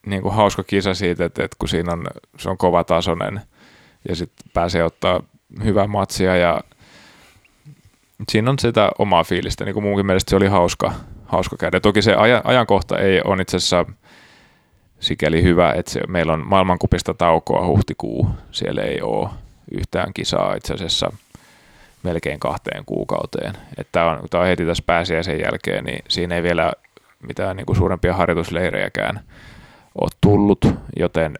niin kuin hauska kisa siitä, että, että kun siinä on, se on kova tasoinen ja sitten pääsee ottaa hyvää matsia ja siinä on sitä omaa fiilistä. Niin kuin munkin mielestä se oli hauska, hauska käydä. Toki se ajan, ajankohta ei ole itse asiassa sikäli hyvä, että se, meillä on maailmankupista taukoa huhtikuu. Siellä ei ole yhtään kisaa itse asiassa melkein kahteen kuukauteen. Tämä on, tää on heti tässä pääsiäisen jälkeen, niin siinä ei vielä mitään niin kuin suurempia harjoitusleirejäkään ole tullut, joten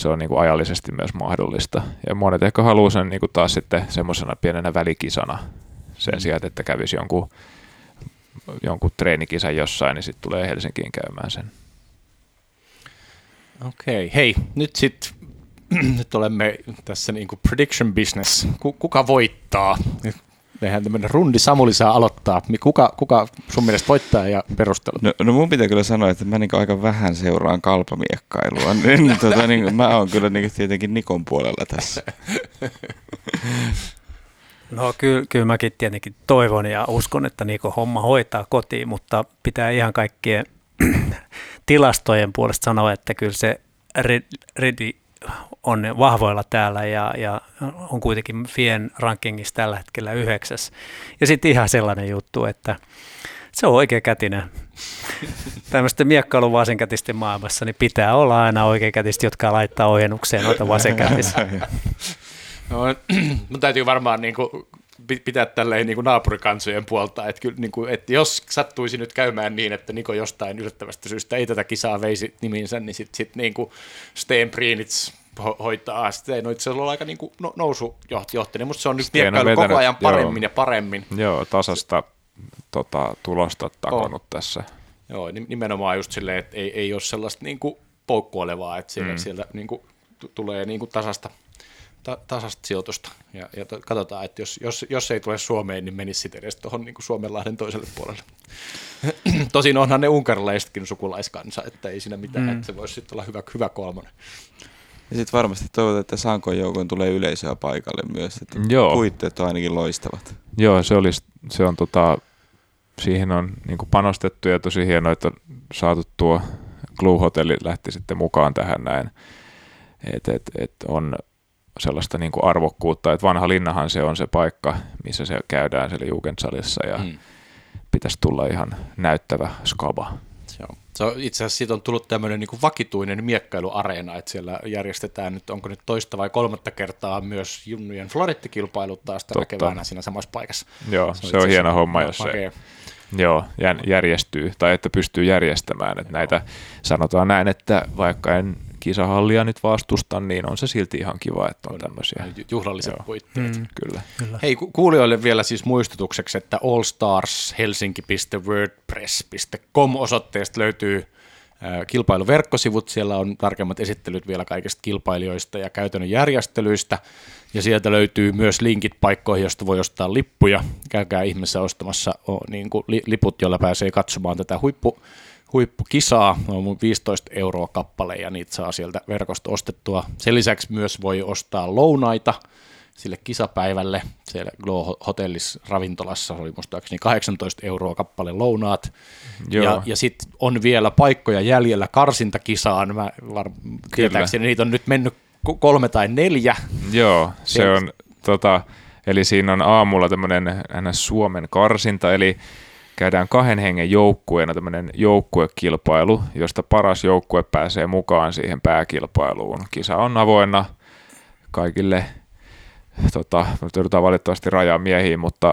se on niin kuin ajallisesti myös mahdollista. Ja monet ehkä haluaa sen niin kuin taas sitten semmoisena pienenä välikisana sen sijaan, että kävisi jonkun, jonkun treenikisan jossain, niin sitten tulee Helsinkiin käymään sen. Okei, hei, nyt sitten nyt olemme tässä niinku prediction business. Ku- Kuka voittaa? Tehdään tämmöinen rundi. Samuli saa aloittaa. Kuka, kuka sun mielestä voittaa ja perustelu? No, no mun pitää kyllä sanoa, että mä niin aika vähän seuraan kalpamiekkailua. Niin, tota, niin, mä oon kyllä niin tietenkin Nikon puolella tässä. No kyllä, kyllä mäkin tietenkin toivon ja uskon, että Niko homma hoitaa kotiin, mutta pitää ihan kaikkien tilastojen puolesta sanoa, että kyllä se Red- Redi on vahvoilla täällä ja, ja on kuitenkin Fien rankingissa tällä hetkellä yhdeksäs. Ja sitten ihan sellainen juttu, että se on oikea kätinen. Tämmöisten miekkailun vasenkätisten maailmassa niin pitää olla aina oikeakätistä, jotka laittaa ojennukseen noita vasenkätisiä. No, mun täytyy varmaan niin kuin, pitää tälleen niin kuin naapurikansojen puolta, että, kyllä, niin kuin, että jos sattuisi nyt käymään niin, että Niko jostain yllättävästä syystä ei tätä kisaa veisi niminsä, niin sitten sit, niin kuin Steen Prienitz ho- hoitaa. Steen on itse asiassa ollut aika niin kuin no- nousujohteinen, mutta se on nyt on miekkailu koko ajan joo. paremmin ja paremmin. Joo, tasasta tota, tulosta takonut tässä. Joo, ni- nimenomaan just silleen, että ei, ei ole sellaista niin kuin poukkoilevaa, että sieltä, mm. sieltä niin kuin, t- tulee niin kuin tasasta, ta, tasasta sijoitusta. Ja, ja to, katsotaan, että jos, jos, jos ei tule Suomeen, niin menisi sitten edes tuohon niin Suomenlahden toiselle puolelle. Tosin onhan ne unkarilaisetkin sukulaiskansa, että ei siinä mitään, mm. että se voisi sitten olla hyvä, hyvä kolmonen. Ja sitten varmasti toivotaan, että Sankon joukon tulee yleisöä paikalle myös. Että Joo. Puitteet on ainakin loistavat. Joo, se, olisi, se on tota, siihen on niin panostettu ja tosi hienoa, että on saatu tuo Glue Hotelli lähti sitten mukaan tähän näin. Et, et, et on sellaista niin kuin arvokkuutta, että vanha linnahan se on se paikka, missä se käydään siellä Jugendsalissa ja mm. pitäisi tulla ihan näyttävä skaba. On, se on itse asiassa siitä on tullut tämmöinen niin kuin vakituinen miekkailuareena, että siellä järjestetään nyt, onko nyt toista vai kolmatta kertaa myös junnujen florettikilpailut taas tänä Totta. keväänä siinä samassa paikassa. Joo, se on, se on hieno homma, jos se Joo, järjestyy, tai että pystyy järjestämään. Että näitä sanotaan näin, että vaikka en kisahallia nyt vastusta, niin on se silti ihan kiva, että on, tämmöisiä. Juhlalliset Joo. puitteet. Mm. Kyllä. Kyllä. Hei, kuulijoille vielä siis muistutukseksi, että allstarshelsinki.wordpress.com osoitteesta löytyy kilpailuverkkosivut. Siellä on tarkemmat esittelyt vielä kaikista kilpailijoista ja käytännön järjestelyistä. Ja sieltä löytyy myös linkit paikkoihin, joista voi ostaa lippuja. Käykää ihmeessä ostamassa niin kuin liput, joilla pääsee katsomaan tätä huippu, huippukisaa. On 15 euroa kappale ja niitä saa sieltä verkosta ostettua. Sen lisäksi myös voi ostaa lounaita sille kisapäivälle. Siellä Glow Hotellissa ravintolassa oli muistaakseni 18 euroa kappale lounaat. Joo. Ja, ja sitten on vielä paikkoja jäljellä karsintakisaan. Mä var, tietääkseni niitä on nyt mennyt kolme tai neljä. Joo, se on, tota, eli siinä on aamulla tämmöinen Suomen karsinta, eli käydään kahden hengen joukkueena tämmöinen joukkuekilpailu, josta paras joukkue pääsee mukaan siihen pääkilpailuun. Kisa on avoinna kaikille, tota, joudutaan valitettavasti rajaa miehiin, mutta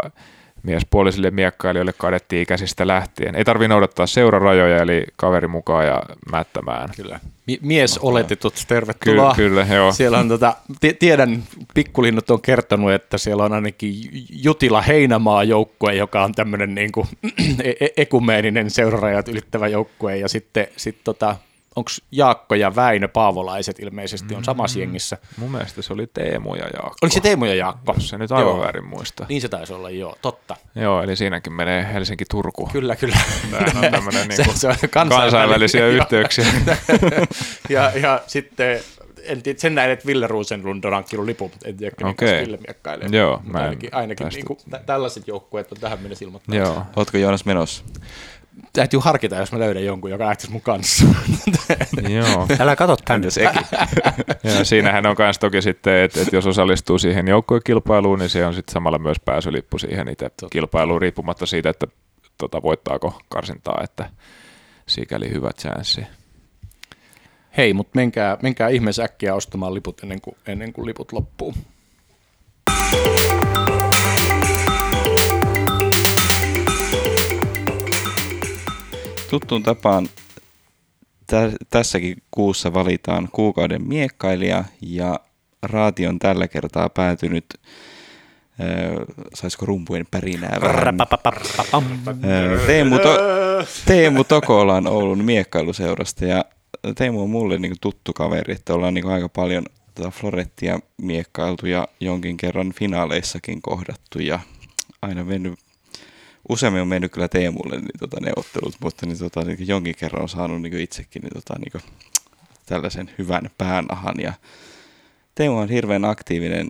miespuolisille miekkailijoille kadettiin käsistä lähtien. Ei tarvitse noudattaa seurarajoja, eli kaveri mukaan ja mättämään. Kyllä. Mies oletetut, tervetuloa. Kyllä, kyllä joo. Siellä on tota, t- tiedän, pikkulinnut on kertonut, että siellä on ainakin Jutila Heinämaa joukkue, joka on tämmöinen niin kuin, e-, e- ekumeeninen seurarajat ylittävä joukkue, ja sitten sit tota, onko Jaakko ja Väinö Paavolaiset ilmeisesti on samassa mm. jengissä. Mun mielestä se oli Teemu ja Jaakko. Oliko se Teemu ja Jaakko? Jos se nyt aivan joo. väärin muista. Niin se taisi olla, joo, totta. Joo, eli siinäkin menee Helsinki-Turku. Kyllä, kyllä. Tämä on tämmöinen niin se, se on kansainvälisiä yhteyksiä. ja, ja sitten en tiedä, sen näin, että Ville Rosenlund on hankkinut lipun, en tiedä, okay. Ville miekkailee. Joo, mä ainakin, ainakin niin kuin, tällaiset joukkueet on tähän mennessä ilmoittanut. Joo. Ootko Joonas menossa? Täytyy harkita, jos mä löydän jonkun, joka lähtisi mun kanssa. Joo. Älä katso tänne sekin. ja siinähän on myös toki sitten, että, että jos osallistuu siihen joukkuekilpailuun, niin se on sitten samalla myös pääsylippu siihen itse kilpailuun, riippumatta siitä, että tota, voittaako karsintaa, että sikäli hyvä chanssi. Hei, mutta menkää, menkää ihmeessä äkkiä ostamaan liput ennen kuin, ennen kuin liput loppuu. Tuttuun tapaan tä- tässäkin kuussa valitaan kuukauden miekkailija ja raati on tällä kertaa päätynyt saisiko rumpujen pärinää vähän. Teemu, to, Teemu Tokolan Oulun miekkailuseurasta ja Teemu on mulle niin tuttu kaveri, että ollaan niin aika paljon tota Florettia miekkailtu ja jonkin kerran finaaleissakin kohdattu ja aina mennyt useammin on mennyt kyllä Teemulle niin tota, neuvottelut, mutta niin, tota, niin, jonkin kerran on saanut niin itsekin niin, tota, niin, tällaisen hyvän päänahan. Ja Teemu on hirveän aktiivinen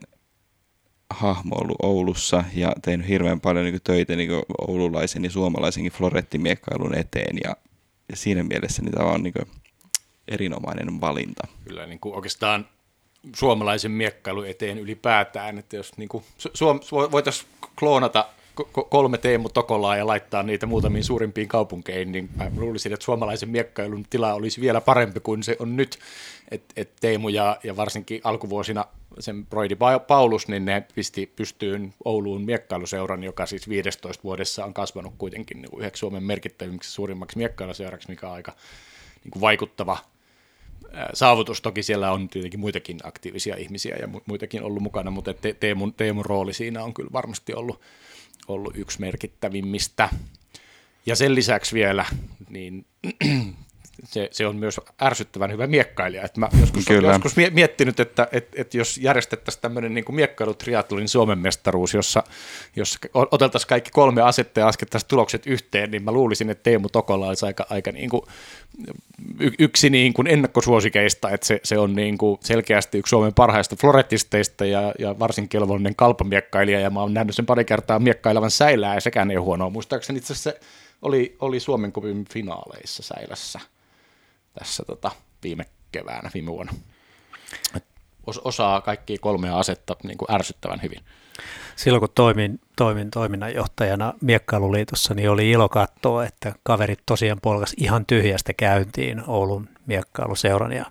hahmo ollut Oulussa ja tehnyt hirveän paljon niin töitä niin oululaisen ja suomalaisenkin florettimiekkailun eteen. Ja, ja siinä mielessä niin tämä on niin erinomainen valinta. Kyllä niin kuin oikeastaan suomalaisen miekkailun eteen ylipäätään, että jos niin kuin, Suom- voitaisiin kloonata kolme Teemu Tokolaa ja laittaa niitä muutamiin suurimpiin kaupunkeihin, niin mä luulisin, että suomalaisen miekkailun tila olisi vielä parempi kuin se on nyt. että et Teemu ja, ja varsinkin alkuvuosina sen Broidi Paulus, niin ne pisti pystyyn Ouluun miekkailuseuran, joka siis 15 vuodessa on kasvanut kuitenkin niin yhdeksi Suomen merkittävimmäksi suurimmaksi miekkailuseuraksi, mikä on aika niin kuin vaikuttava saavutus. Toki siellä on tietenkin muitakin aktiivisia ihmisiä ja muitakin ollut mukana, mutta Teemun, Teemun rooli siinä on kyllä varmasti ollut, ollut yksi merkittävimmistä. Ja sen lisäksi vielä, niin se, se on myös ärsyttävän hyvä miekkailija. Et mä joskus, Kyllä. joskus miettinyt, että et, et jos järjestettäisiin tämmöinen niin miekkailutriatlon Suomen mestaruus, jossa jos oteltaisiin kaikki kolme asetta ja askettaisiin tulokset yhteen, niin mä luulisin, että Teemu Tokola olisi aika, aika niin kuin yksi niin kuin ennakkosuosikeista, että se, se on niin kuin selkeästi yksi Suomen parhaista florettisteista ja, ja varsin kelvollinen kalpamiekkailija, ja mä oon nähnyt sen pari kertaa miekkailevan säilää, ja sekään ei ole huonoa. Muistaakseni itse asiassa se oli, oli Suomen kupin finaaleissa säilässä tässä tota, viime keväänä, viime vuonna. Et osaa kaikki kolmea asetta niin kuin ärsyttävän hyvin. Silloin kun toimin, toimin toiminnanjohtajana Miekkailuliitossa, niin oli ilo katsoa, että kaverit tosiaan polkas ihan tyhjästä käyntiin Oulun miekkailuseuran. Ja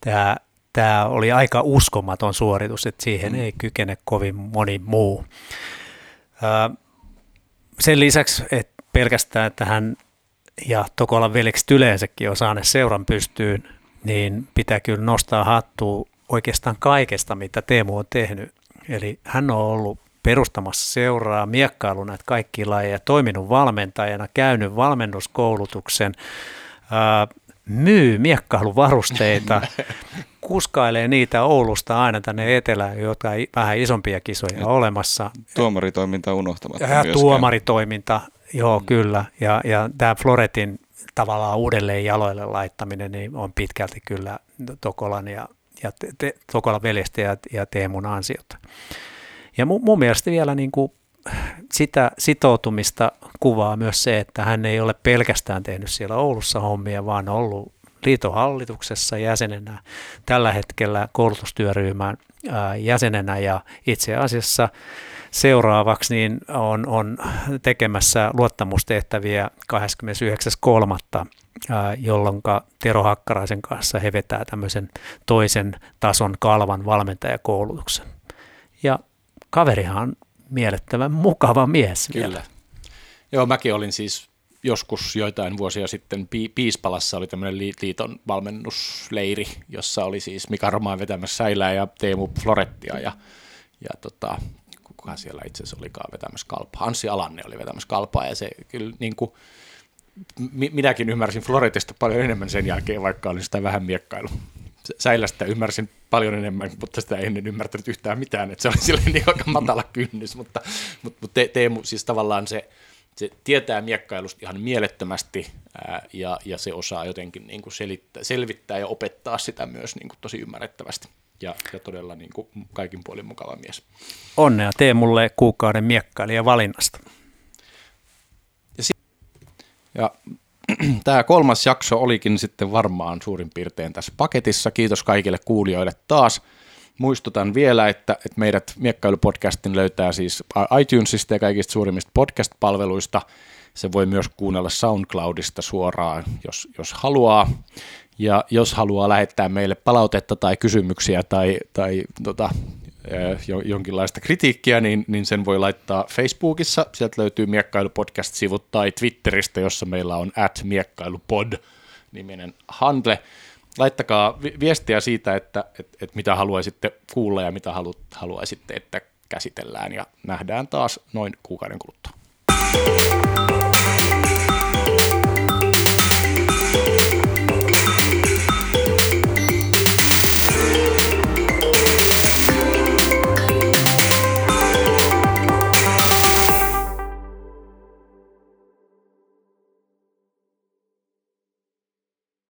tämä, tämä oli aika uskomaton suoritus, että siihen mm. ei kykene kovin moni muu. Sen lisäksi, että pelkästään, että hän ja Tokolan velikset yleensäkin on saaneet seuran pystyyn, niin pitää kyllä nostaa hattua oikeastaan kaikesta, mitä Teemu on tehnyt. Eli hän on ollut perustamassa seuraa, miekkailu näitä kaikki lajeja, toiminut valmentajana, käynyt valmennuskoulutuksen, ää, myy miekkailuvarusteita, kuskailee niitä Oulusta aina tänne etelään, jotka vähän isompia kisoja ja olemassa. Tuomaritoiminta unohtamatta Ja myöskään. tuomaritoiminta, joo mm. kyllä. Ja, ja tämä Floretin tavallaan uudelleen jaloille laittaminen niin on pitkälti kyllä Tokolan ja, ja te, te, Tokolan veljestä ja, ja Teemun ansiota. Ja mun, mun mielestä vielä niin kuin sitä sitoutumista kuvaa myös se, että hän ei ole pelkästään tehnyt siellä Oulussa hommia, vaan ollut liiton hallituksessa jäsenenä, tällä hetkellä koulutustyöryhmän jäsenenä ja itse asiassa seuraavaksi niin on, on tekemässä luottamustehtäviä 29.3., jolloin Tero Hakkaraisen kanssa he vetää tämmöisen toisen tason kalvan valmentajakoulutuksen. Ja kaverihan on miellyttävän mukava mies. Kyllä. Vielä. Joo, mäkin olin siis joskus joitain vuosia sitten Piispalassa oli tämmöinen liiton valmennusleiri, jossa oli siis Mika Romaan vetämässä Säilää ja Teemu Florettia ja, ja tota, kukahan siellä itse asiassa olikaan vetämässä kalpaa. Anssi Alanne oli vetämässä kalpaa ja se kyllä niin kuin, minäkin ymmärsin Floretista paljon enemmän sen jälkeen, vaikka olin sitä vähän miekkailu. Säilästä ymmärsin paljon enemmän, mutta sitä ennen ymmärtänyt yhtään mitään, että se oli silleen niin aika matala kynnys, mutta, mutta, mutta Teemu siis tavallaan se, se tietää miekkailusta ihan mielettömästi ää, ja, ja se osaa jotenkin niin kuin selittää, selvittää ja opettaa sitä myös niin kuin tosi ymmärrettävästi. Ja, ja todella niin kuin kaikin puolin mukava mies. Onnea tee mulle kuukauden miekkailija valinnasta. Ja, si- ja tämä kolmas jakso olikin sitten varmaan suurin piirtein tässä paketissa. Kiitos kaikille kuulijoille taas. Muistutan vielä, että, että meidät Miekkailupodcastin löytää siis iTunesista ja kaikista suurimmista podcast-palveluista. Se voi myös kuunnella SoundCloudista suoraan, jos, jos haluaa. Ja jos haluaa lähettää meille palautetta tai kysymyksiä tai, tai tota, jonkinlaista kritiikkiä, niin, niin sen voi laittaa Facebookissa. Sieltä löytyy Miekkailupodcast-sivut tai Twitteristä, jossa meillä on at miekkailupod niminen handle laittakaa viestiä siitä, että, että, että mitä haluaisitte kuulla ja mitä halu, haluaisitte, että käsitellään ja nähdään taas noin kuukauden kuluttua.